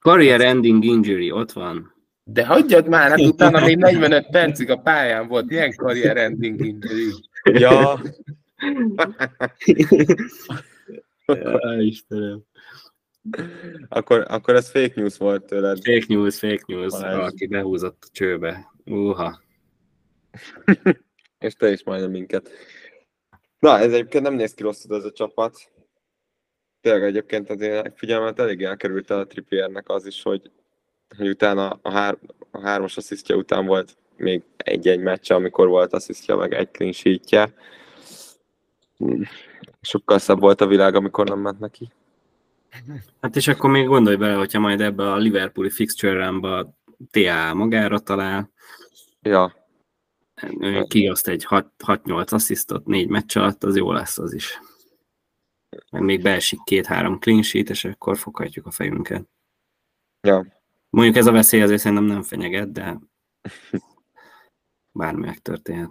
Career ending injury, ott van. De hagyjad már, hát utána még 45 percig a pályán volt. Milyen karrier ending injury. Ja, Ja, Istenem. akkor, akkor ez fake news volt tőled. Fake news, fake news. Balázs. Valaki behúzott a csőbe. Uha. És te is majdnem minket. Na, ez egyébként nem néz ki rosszul ez a csapat. Tényleg egyébként az én figyelmet elég elkerült el a Trippiernek az is, hogy, hogy utána a, hár, a hármas asszisztja után volt még egy-egy meccse, amikor volt asszisztja, meg egy clean sheetje. Sokkal szebb volt a világ, amikor nem ment neki. Hát és akkor még gondolj bele, hogyha majd ebbe a Liverpooli fixture run TA magára talál, Ja, ő kioszt egy 6-8 asszisztot négy meccs alatt, az jó lesz az is. Meg még beesik két-három clean sheet, és akkor foghatjuk a fejünket. ja. Mondjuk ez a veszély azért szerintem nem fenyeget, de bármi megtörténhet.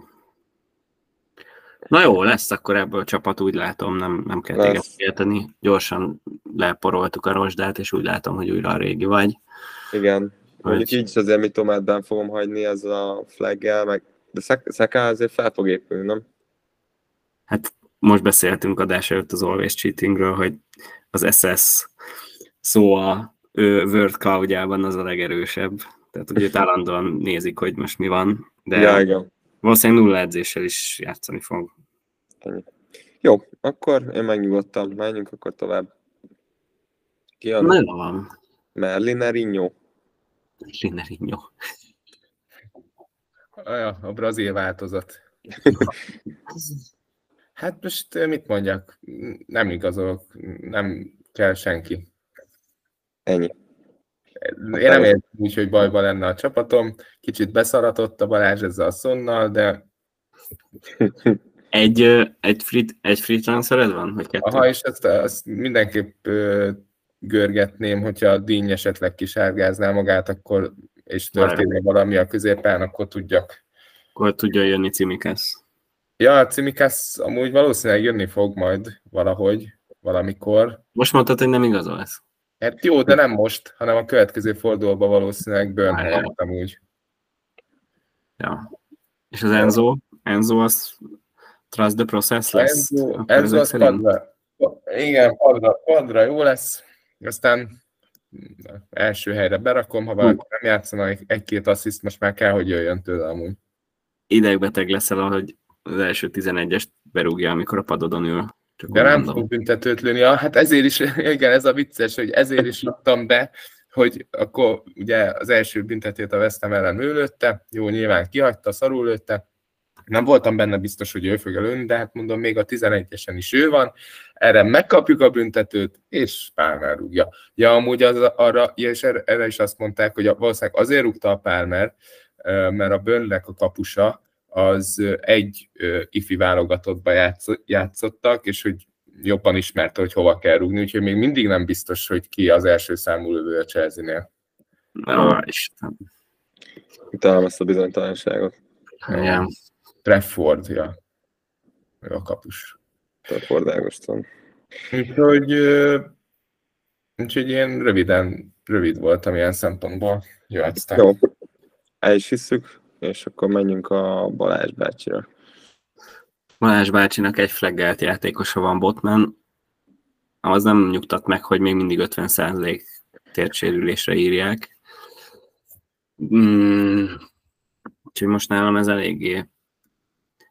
Na jó, lesz akkor ebből a csapat, úgy látom, nem, nem kell téged Lesz. érteni. Gyorsan leporoltuk a rozsdát, és úgy látom, hogy újra a régi vagy. Igen. Mondjuk Hogy- így is azért mit tomátban fogom hagyni ez a flaggel, meg de Szek- Szeká azért fel fog épülni, nem? Hát most beszéltünk adás előtt az Always Cheatingről, hogy az SS szó a ő Word cloudjában az a legerősebb. Tehát ugye állandóan nézik, hogy most mi van, de Ja, igen. valószínűleg nulla edzéssel is játszani fog. Jó, akkor én megnyugodtam. Menjünk akkor tovább. Ki a jó van. Merlinerinho? Linerinho. Ja, a brazil változat. Hát most eh, mit mondjak? Nem igazolok, nem kell senki. Ennyi. Én nem értem úgy, hogy bajban lenne a csapatom. Kicsit beszaratott a Balázs ezzel a szonnal, de Egy, egy, free, egy free transfered van? Vagy kettő? aha, és ezt, ezt mindenképp ö, görgetném, hogyha a díny esetleg kisárgázná magát, akkor és történne valami a középen, akkor tudjak. Akkor tudja jönni Cimikász. Ja, a Cimikász amúgy valószínűleg jönni fog majd valahogy, valamikor. Most mondtad, hogy nem igazolsz. Hát jó, de nem most, hanem a következő fordulóban valószínűleg. Burnham amúgy. Ja. És az Enzo? Enzo az trust the process lesz? Enzo, Enzo az padra, igen, padra, padra jó lesz, aztán első helyre berakom, ha valaki nem játszana, egy-két assziszt most már kell, hogy jöjjön tőle amúgy. Idegbeteg leszel, ahogy az első 11-est berúgja, amikor a padodon ül. Csak De nem fog büntetőt lőni. Ja, hát ezért is, igen, ez a vicces, hogy ezért is adtam be, hogy akkor ugye az első büntetét a Ham ellen ő lőtte, jó, nyilván kihagyta, szarul lőtte, nem voltam benne biztos, hogy ő fog lőni, de hát mondom, még a 11-esen is ő van, erre megkapjuk a büntetőt, és Palmer rúgja. Ja, amúgy az, arra, ja, és erre, erre is azt mondták, hogy a- valószínűleg azért rúgta a Palmer, ö, mert a Burnley a kapusa, az egy ifi válogatottba játsz- játszottak, és hogy jobban ismerte, hogy hova kell rúgni, úgyhogy még mindig nem biztos, hogy ki az első számú lövő a Chelsea-nél. Ah, Isten. Utána ezt a bizonytalanságot. Igen. Trefford, ja. Ő a kapus. Tarford Ágoston. Úgyhogy, úgyhogy én röviden, rövid voltam ilyen szempontból. Jöhettem. Jó, el is hisszük, és akkor menjünk a Balázs bácsira. Balázs bácsinak egy flaggelt játékosa van Botman, az nem nyugtat meg, hogy még mindig 50% térsérülésre írják. Mm, úgyhogy most nálam ez eléggé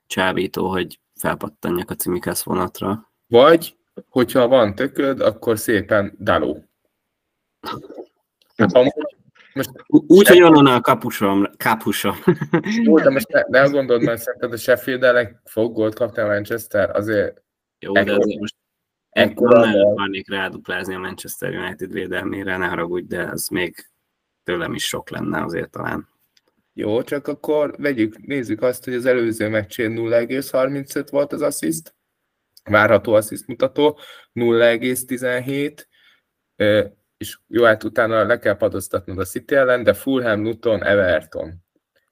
csábító, hogy felpattanjak a cimikász vonatra. Vagy, hogyha van tököd, akkor szépen Daló. Hát amúgy, most, Úgy, hogy onnan a kapusom, kapusom. jó, de most ne, ne gondold, mert szerinted a Sheffield ellen fog gólt kapni a Manchester, azért Jó, de Ekkor- azért most ekkor nem akarnék ráduplázni a Manchester United védelmére, ne haragudj, de ez még tőlem is sok lenne azért talán. Jó, csak akkor vegyük, nézzük azt, hogy az előző meccsén 0,35 volt az assziszt, várható assziszt mutató, 0,17, ö, és jó, hát utána le kell padoztatnod a City ellen, de Fulham, Luton, Everton.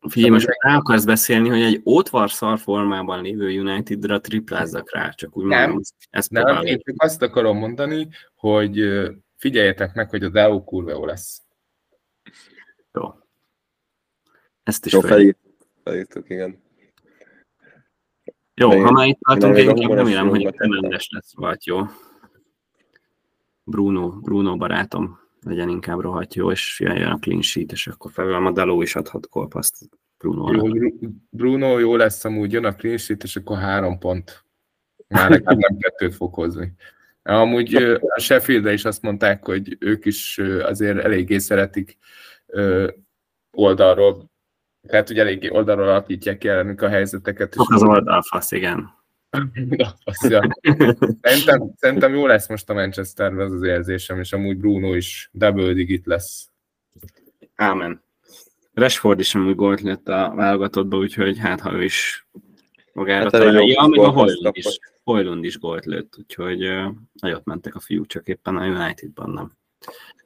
Figyelj, most rá akarsz beszélni, hogy egy ótvar szar formában lévő Unitedra triplázzak rá, csak úgy Nem, mondom, ezt Nem, próbálom. én csak azt akarom mondani, hogy figyeljetek meg, hogy a Deo kurva jó lesz. Jó. Ezt is Jó, fel... felírt, felírtuk, igen. Jó, Még- ha már itt tartunk, a humoros remélem, hogy Fernandes lesz, vagy jó. Bruno, Bruno barátom legyen inkább rohadt jó, és jön a clean sheet, és akkor felül a Daló is adhat kolpaszt Jó, Bruno-nak. Bru- Bruno jó lesz, amúgy jön a clean sheet, és akkor három pont. Már legalább nem kettőt fog hozni. Amúgy a sheffield is azt mondták, hogy ők is azért eléggé szeretik oldalról, tehát hogy eléggé oldalról alakítják ki ellenük a helyzeteket. Sok az oldalfasz, igen. Szerintem, szerintem jó lesz most a Manchesterben az az érzésem, és amúgy Bruno is double digit lesz. Ámen. Rashford is amúgy gólt lett a válogatottba, úgyhogy hát ha ő is magára Hát találja. még a Hojlund is, Hojlund is gólt lőtt, úgyhogy uh, nagyot mentek a fiúk, csak éppen a Unitedban nem,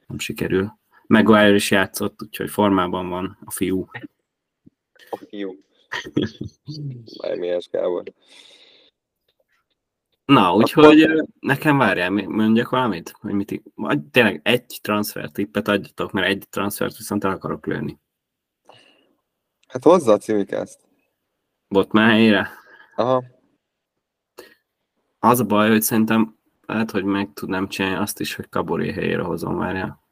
nem sikerül. Maguire is játszott, úgyhogy formában van a fiú. Jó. Bármilyen Gábor. Na, úgyhogy ö, nekem várjál, mondjak valamit? Hogy mit, vagy tényleg egy transfer tippet adjatok, mert egy transfert viszont el akarok lőni. Hát hozza a cimikázt. Botman helyére. Aha. Az a baj, hogy szerintem lehet, hogy meg tudnám csinálni azt is, hogy Kaboré helyére hozom, várjál.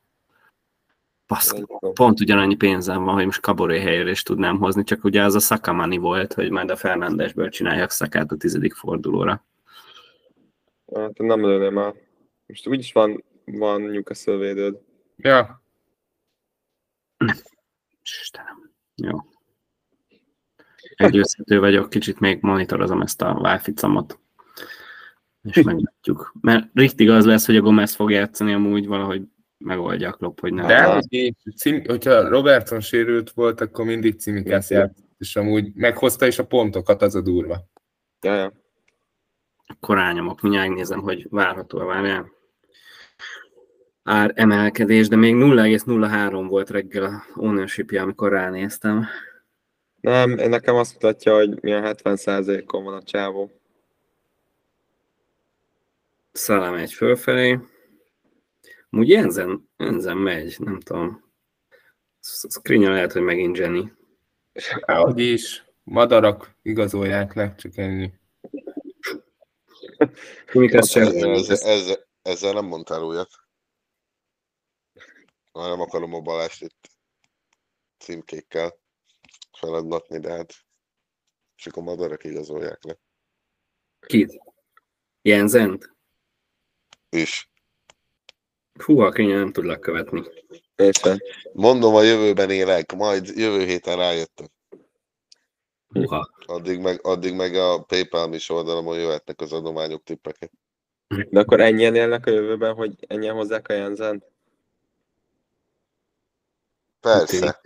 Baszki, pont ugyanannyi pénzem van, hogy most Kaboré helyére is tudnám hozni, csak ugye az a Sakamani volt, hogy majd a Fernandesből csináljak szakát a tizedik fordulóra. Hát nem lőném el. Most úgyis van, van Newcastle védőd. Ja, Istenem. Jó. Egyőzhető vagyok, kicsit még monitorozom ezt a wifi camot. És meglátjuk. Mert richtig az lesz, hogy a Gomez fog játszani, amúgy valahogy megoldja a klopp, hogy nem. de Hát, cím, hogyha Robertson sérült volt, akkor mindig Cimikász játszott, és amúgy meghozta is a pontokat, az a durva. Ja, ja. Akkor rányomok, mindjárt nézem, hogy várható-e várjál. Ár emelkedés, de még 0,03 volt reggel a ownership amikor ránéztem. Nem, nekem azt mutatja, hogy milyen 70%-on van a csávó. Szalá megy fölfelé. Úgy Jensen, Jensen megy, nem tudom. Skriniar lehet, hogy megint Jenny. Ahogy is, madarak igazolják le, csak ennyi. Ezzel, ezzel, ezzel nem mondtál újat. Már nem akarom a balást itt címkékkel feladnatni, de hát csak a madarak igazolják le. Kit? Jensent? És Hú, a Skriniar nem tudlak követni. Mondom, a jövőben élek, majd jövő héten rájöttem. Húha. Addig meg, addig meg a PayPal is oldalamon jöhetnek az adományok tippeket. De akkor ennyien élnek a jövőben, hogy ennyien hozzák a Jensen? Persze,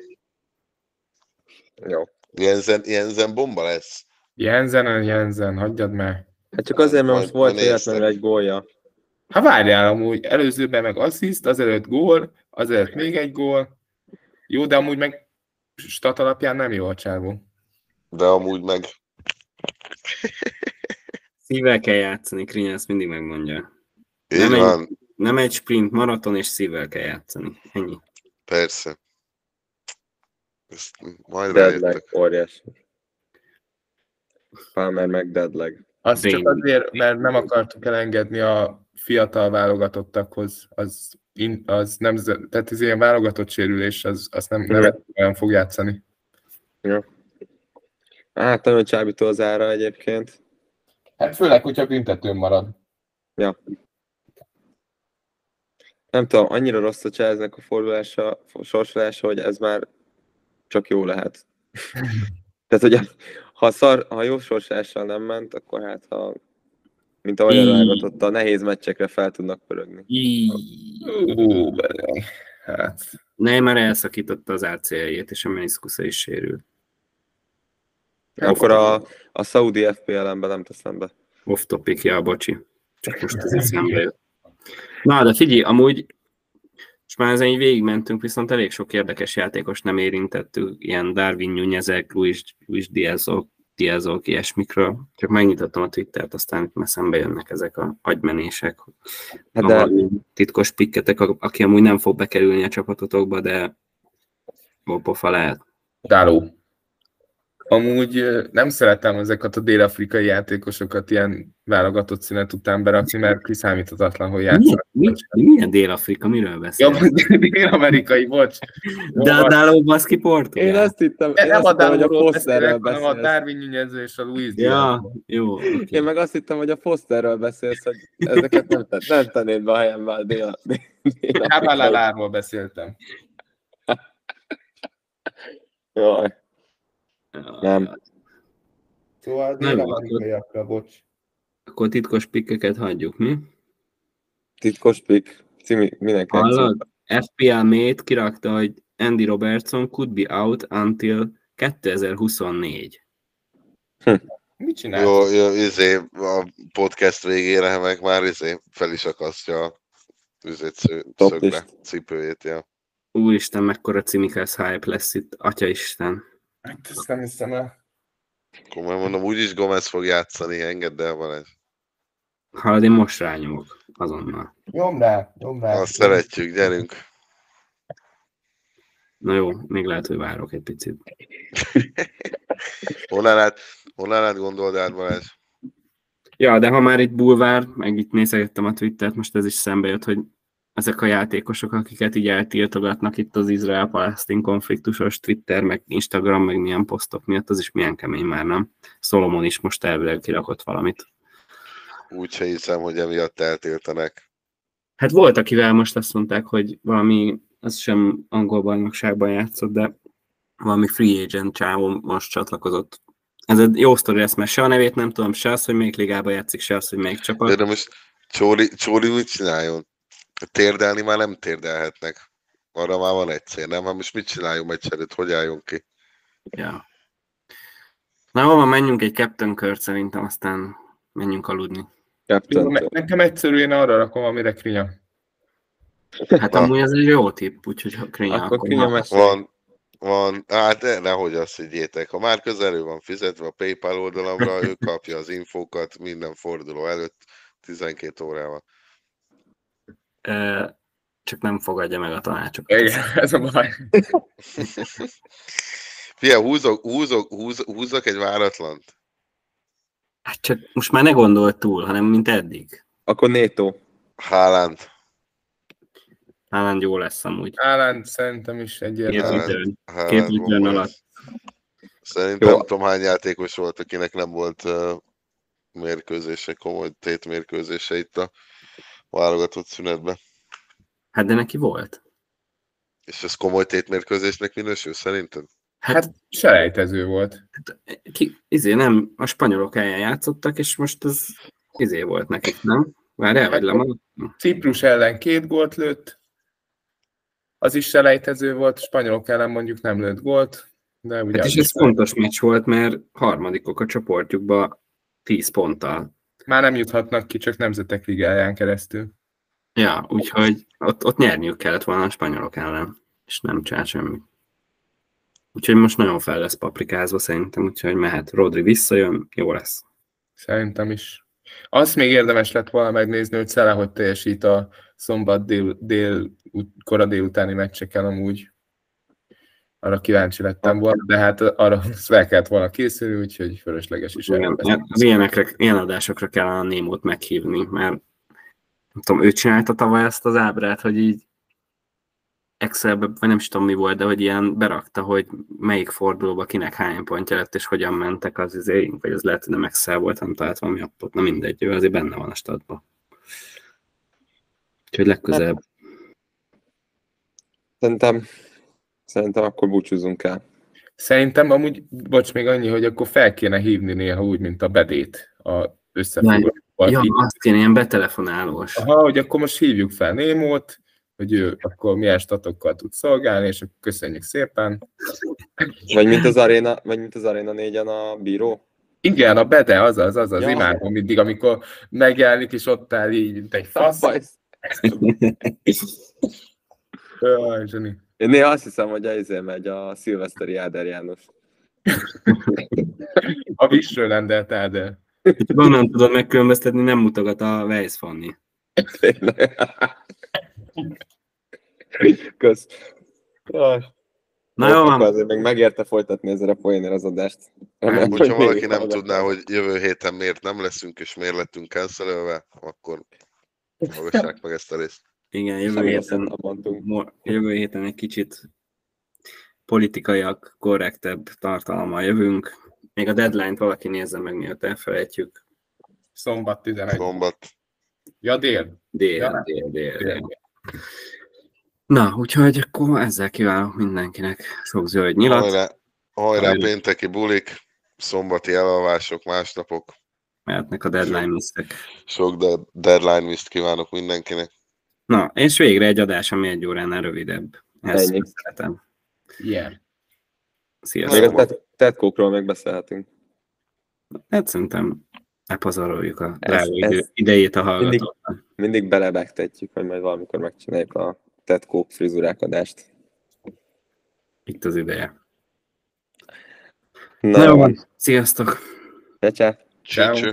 Jó. Jensen, Jensen bomba lesz. Jensen, Jensen, hagyjad már. Hát csak azért, mert most volt véletlenül egy gólja. Ha várjál amúgy, előzőben meg assziszt, azelőtt gól, azelőtt még egy gól. Jó, de amúgy meg stat alapján nem jó a csávó. De amúgy meg Szívvel kell játszani, Krinyel ezt mindig megmondja. így Nem egy- Nem egy sprint, maraton és szívvel kell játszani. Ennyi. persze. Ezt majd Deadleg, rájöttek. óriás. Palmer meg deadleg. Az csak Tényleg. azért, mert nem akartuk elengedni a fiatal válogatottakhoz. Az, in, az nem, tehát ez ilyen válogatott sérülés, az, az nem, nem olyan fog játszani. Hát nagyon csábító az ára egyébként. Hát főleg, hogyha büntetőn marad. Nem tudom, annyira rossz a Chelsea-nek a fordulása, a sorsolása, hogy ez már csak jó lehet. Tehát, hogy ha, szar, ha jó sorsolással nem ment, akkor hát ha mint ahogy Így. elvágatott, a nehéz meccsekre fel tudnak pörögni. Hát. Neymar elszakította az ACL-jét, és a meniszkusza is sérült. Akkor a, a Saudi FPL-emben nem teszem be. Off topic, ja, bocsi. Csak most ez eszembe jött. Na, de figyelj, amúgy és már ezen így végigmentünk, viszont elég sok érdekes játékos nem érintettük, ilyen Darwin Nunezek, Luis, Luis Diazok, Diazok, ilyesmikről. Csak megnyitottam a Twittert, aztán már szembe jönnek ezek a agymenések. Hát De... titkos pikketek, a- aki amúgy nem fog bekerülni a csapatotokba, de jó pofa lehet. Dáló. Amúgy nem szeretem ezeket a dél-afrikai játékosokat ilyen válogatott szünet után berakni, mert kiszámíthatatlan, hogy Milyen, játszanak. mi, milyen Dél-Afrika, miről Ja, beszél? dél-amerikai, bocs. De a Dáló baszki Portugál? én azt hittem, én nem azt a hittem, hogy a Fosterről hanem a beszélsz. Darwin Nunezről és a Luis Ja, jó. Én Okay. meg azt hittem, hogy a Fosterről beszélsz, hogy ezeket nem, te, nem tennéd be a helyembe a dél, dél, beszéltem. Jaj, nem. Szóval Nem, dél-amerikaiakra, bocs. Akkor titkos pikkeket hagyjuk, mi? Titkos pik. Cimi, mindenki Hallod? FPL Mate kirakta, hogy Andy Robertson could be out until 2024. Mit csinálsz? Jó, jó, izé, a podcast végére meg már izé fel is akasztja a üzét Top szögbe, cipőjét, ja. Úristen, mekkora cimikász hype lesz itt, atyaisten. Hát ezt nem hiszem el. Már mondom, úgyis Gomez fog játszani, engedd el Balázs. Hallod, én most rányomok, azonnal. Nyom rá, nyom rá. Azt szeretjük, gyerünk. Na jó, még lehet, hogy várok egy picit. Honnan át, honnan át gondold át Balázs? Ja, de ha már itt bulvár, meg itt nézegettem a Twittert, most ez is szembe jött, hogy ezek a játékosok, akiket így eltiltogatnak itt az Izrael-Palesztin konfliktusos Twitter, meg Instagram, meg milyen posztok miatt, az is milyen kemény már, nem? Solomon is most elvileg kirakott valamit. Úgy se hiszem, hogy emiatt eltiltanak. Hát volt, akivel most azt mondták, hogy valami, az sem angol bajnokságban játszott, de valami free agent csávó most csatlakozott. Ez egy jó sztori lesz, mert se a nevét nem tudom, se az, hogy melyik ligában játszik, se az, hogy melyik csapat. De, de most Csóli, Csóli mit csináljon? Térdelni már nem térdelhetnek. Arra már van egy cél, nem? Hát most mit csináljunk egy előtt? Hogy álljon ki? Ja. Na, hova menjünk egy Captain Kört szerintem, aztán menjünk aludni. Captain. Ne- Nekem egyszerű, én arra rakom, amire krinya. Hát amúgy ez egy jó tipp, úgyhogy ha Krinya, Akkor akkor, Krinya mesélj. Van, van, hát nehogy azt higgyétek. Ha már közelő van fizetve a PayPal oldalamra, ő kapja az infókat minden forduló előtt 12 órával. Csak nem fogadja meg a tanácsokat. Igen, ez a baj. Fia, húzok, húzok, húzok, húzok egy váratlant. Hát csak most már ne gondolt túl, hanem mint eddig. Akkor Néto. Haaland. Talán jó lesz amúgy. Állán szerintem is egyértelmű. Két bomba alatt. Szerintem Jó. nem tudom hány játékos volt, akinek nem volt uh, mérkőzése, komoly tétmérkőzése itt a válogatott szünetben. Hát de neki volt. És ez komoly tétmérkőzésnek minősül szerinted? Hát selejtező volt. Ki, izé nem, a spanyolok ellen játszottak, és most az izé volt nekik, nem? Várjál, vagy lemaradtam? Ciprus ellen két gólt lőtt, az is selejtező volt, spanyolok ellen mondjuk nem lőtt gólt, de ugye Hát és ez fontos meccs volt, mert harmadikok a csoportjukba 10 ponttal. Már nem juthatnak ki, csak nemzetek ligáján keresztül. Ja, úgyhogy ott, ott nyerniük kellett volna a spanyolok ellen, és nem csinál semmit. Úgyhogy most nagyon fel lesz paprikázva szerintem, úgyhogy mehet. Rodri visszajön, jó lesz. Szerintem is. Azt még érdemes lett volna megnézni, hogy Szele hogy teljesít a szombat dél, dél, kora délutáni meccseken amúgy. Arra kíváncsi lettem volna, de hát arra fel kellett volna készülni, úgyhogy fölösleges is Igen, erről hát az ilyenekre, ilyen adásokra kellene a Némót meghívni, mert nem tudom, ő csinálta tavaly ezt az ábrát, hogy így Excelbe, vagy nem is tudom mi volt, de hogy ilyen berakta, hogy melyik fordulóba kinek hány pontja lett, és hogyan mentek az izéink, vagy az lehet, hogy nem Excel volt, nem talált valami appot, na mindegy, ő azért benne van a statban. Úgyhogy legközelebb. Szerintem, szerintem akkor búcsúzunk el. Szerintem amúgy, bocs, még annyi, hogy akkor fel kéne hívni néha úgy, mint a bedét a összefoglalóval. Ja, azt kéne ilyen betelefonálós. Aha, hogy akkor most hívjuk fel Némót, hogy ő akkor milyen statokkal tud szolgálni, és akkor köszönjük szépen. Vagy mint az Arena, vagy mint az Arena 4-en a bíró. Igen, a Bede, azaz, azaz, Ja. ja. imádom mindig, amikor megjelenik, és ott áll így, mint egy fasz. Jaj, Zseni. Én néha azt hiszem, hogy ezé megy a szilveszteri Áder János. A Vissről rendelt Áder. Úgyhogy onnan tudod megkülönböztetni, nem mutogat a Weiss Fanni. Kösz. Jaj. Na jó, van. azért még megérte folytatni ezzel a poénért az adást. Remélem, Hogyha hogy valaki nem tudná, hogy jövő héten miért nem leszünk, és miért lettünk cancelölve, akkor hallgassák meg ezt a részt. Igen, jövő héten, jövő héten egy kicsit politikaiak, korrektebb tartalommal jövünk. Még a deadline-t valaki nézze meg, miatt elfelejtjük. Szombat 11. Szombat. Ja, dél. Dél, Ja. dél, dél, dél. dél. Na, úgyhogy akkor ezzel kívánok mindenkinek sok zöld nyilat. Hajrá, hajrá Hajrá. pénteki bulik, szombati elalvások, másnapok. mehetnek a deadline misztek. Sok de- deadline mist kívánok mindenkinek. Na, és végre egy adás, ami egy óránál rövidebb. Ezt Ennyi. szeretem. Igen. Még Sziasztok! a tet- tetkókról még beszélhetünk. Hát szerintem lepazaroljuk a Ez- idejét a mindig- hallgatóknak. Mindig belebegtetjük, hogy majd valamikor megcsináljuk a tetkók frizurák adást. Itt az ideje. Na, Na jó, van. Sziasztok! csá, csá. Ciao.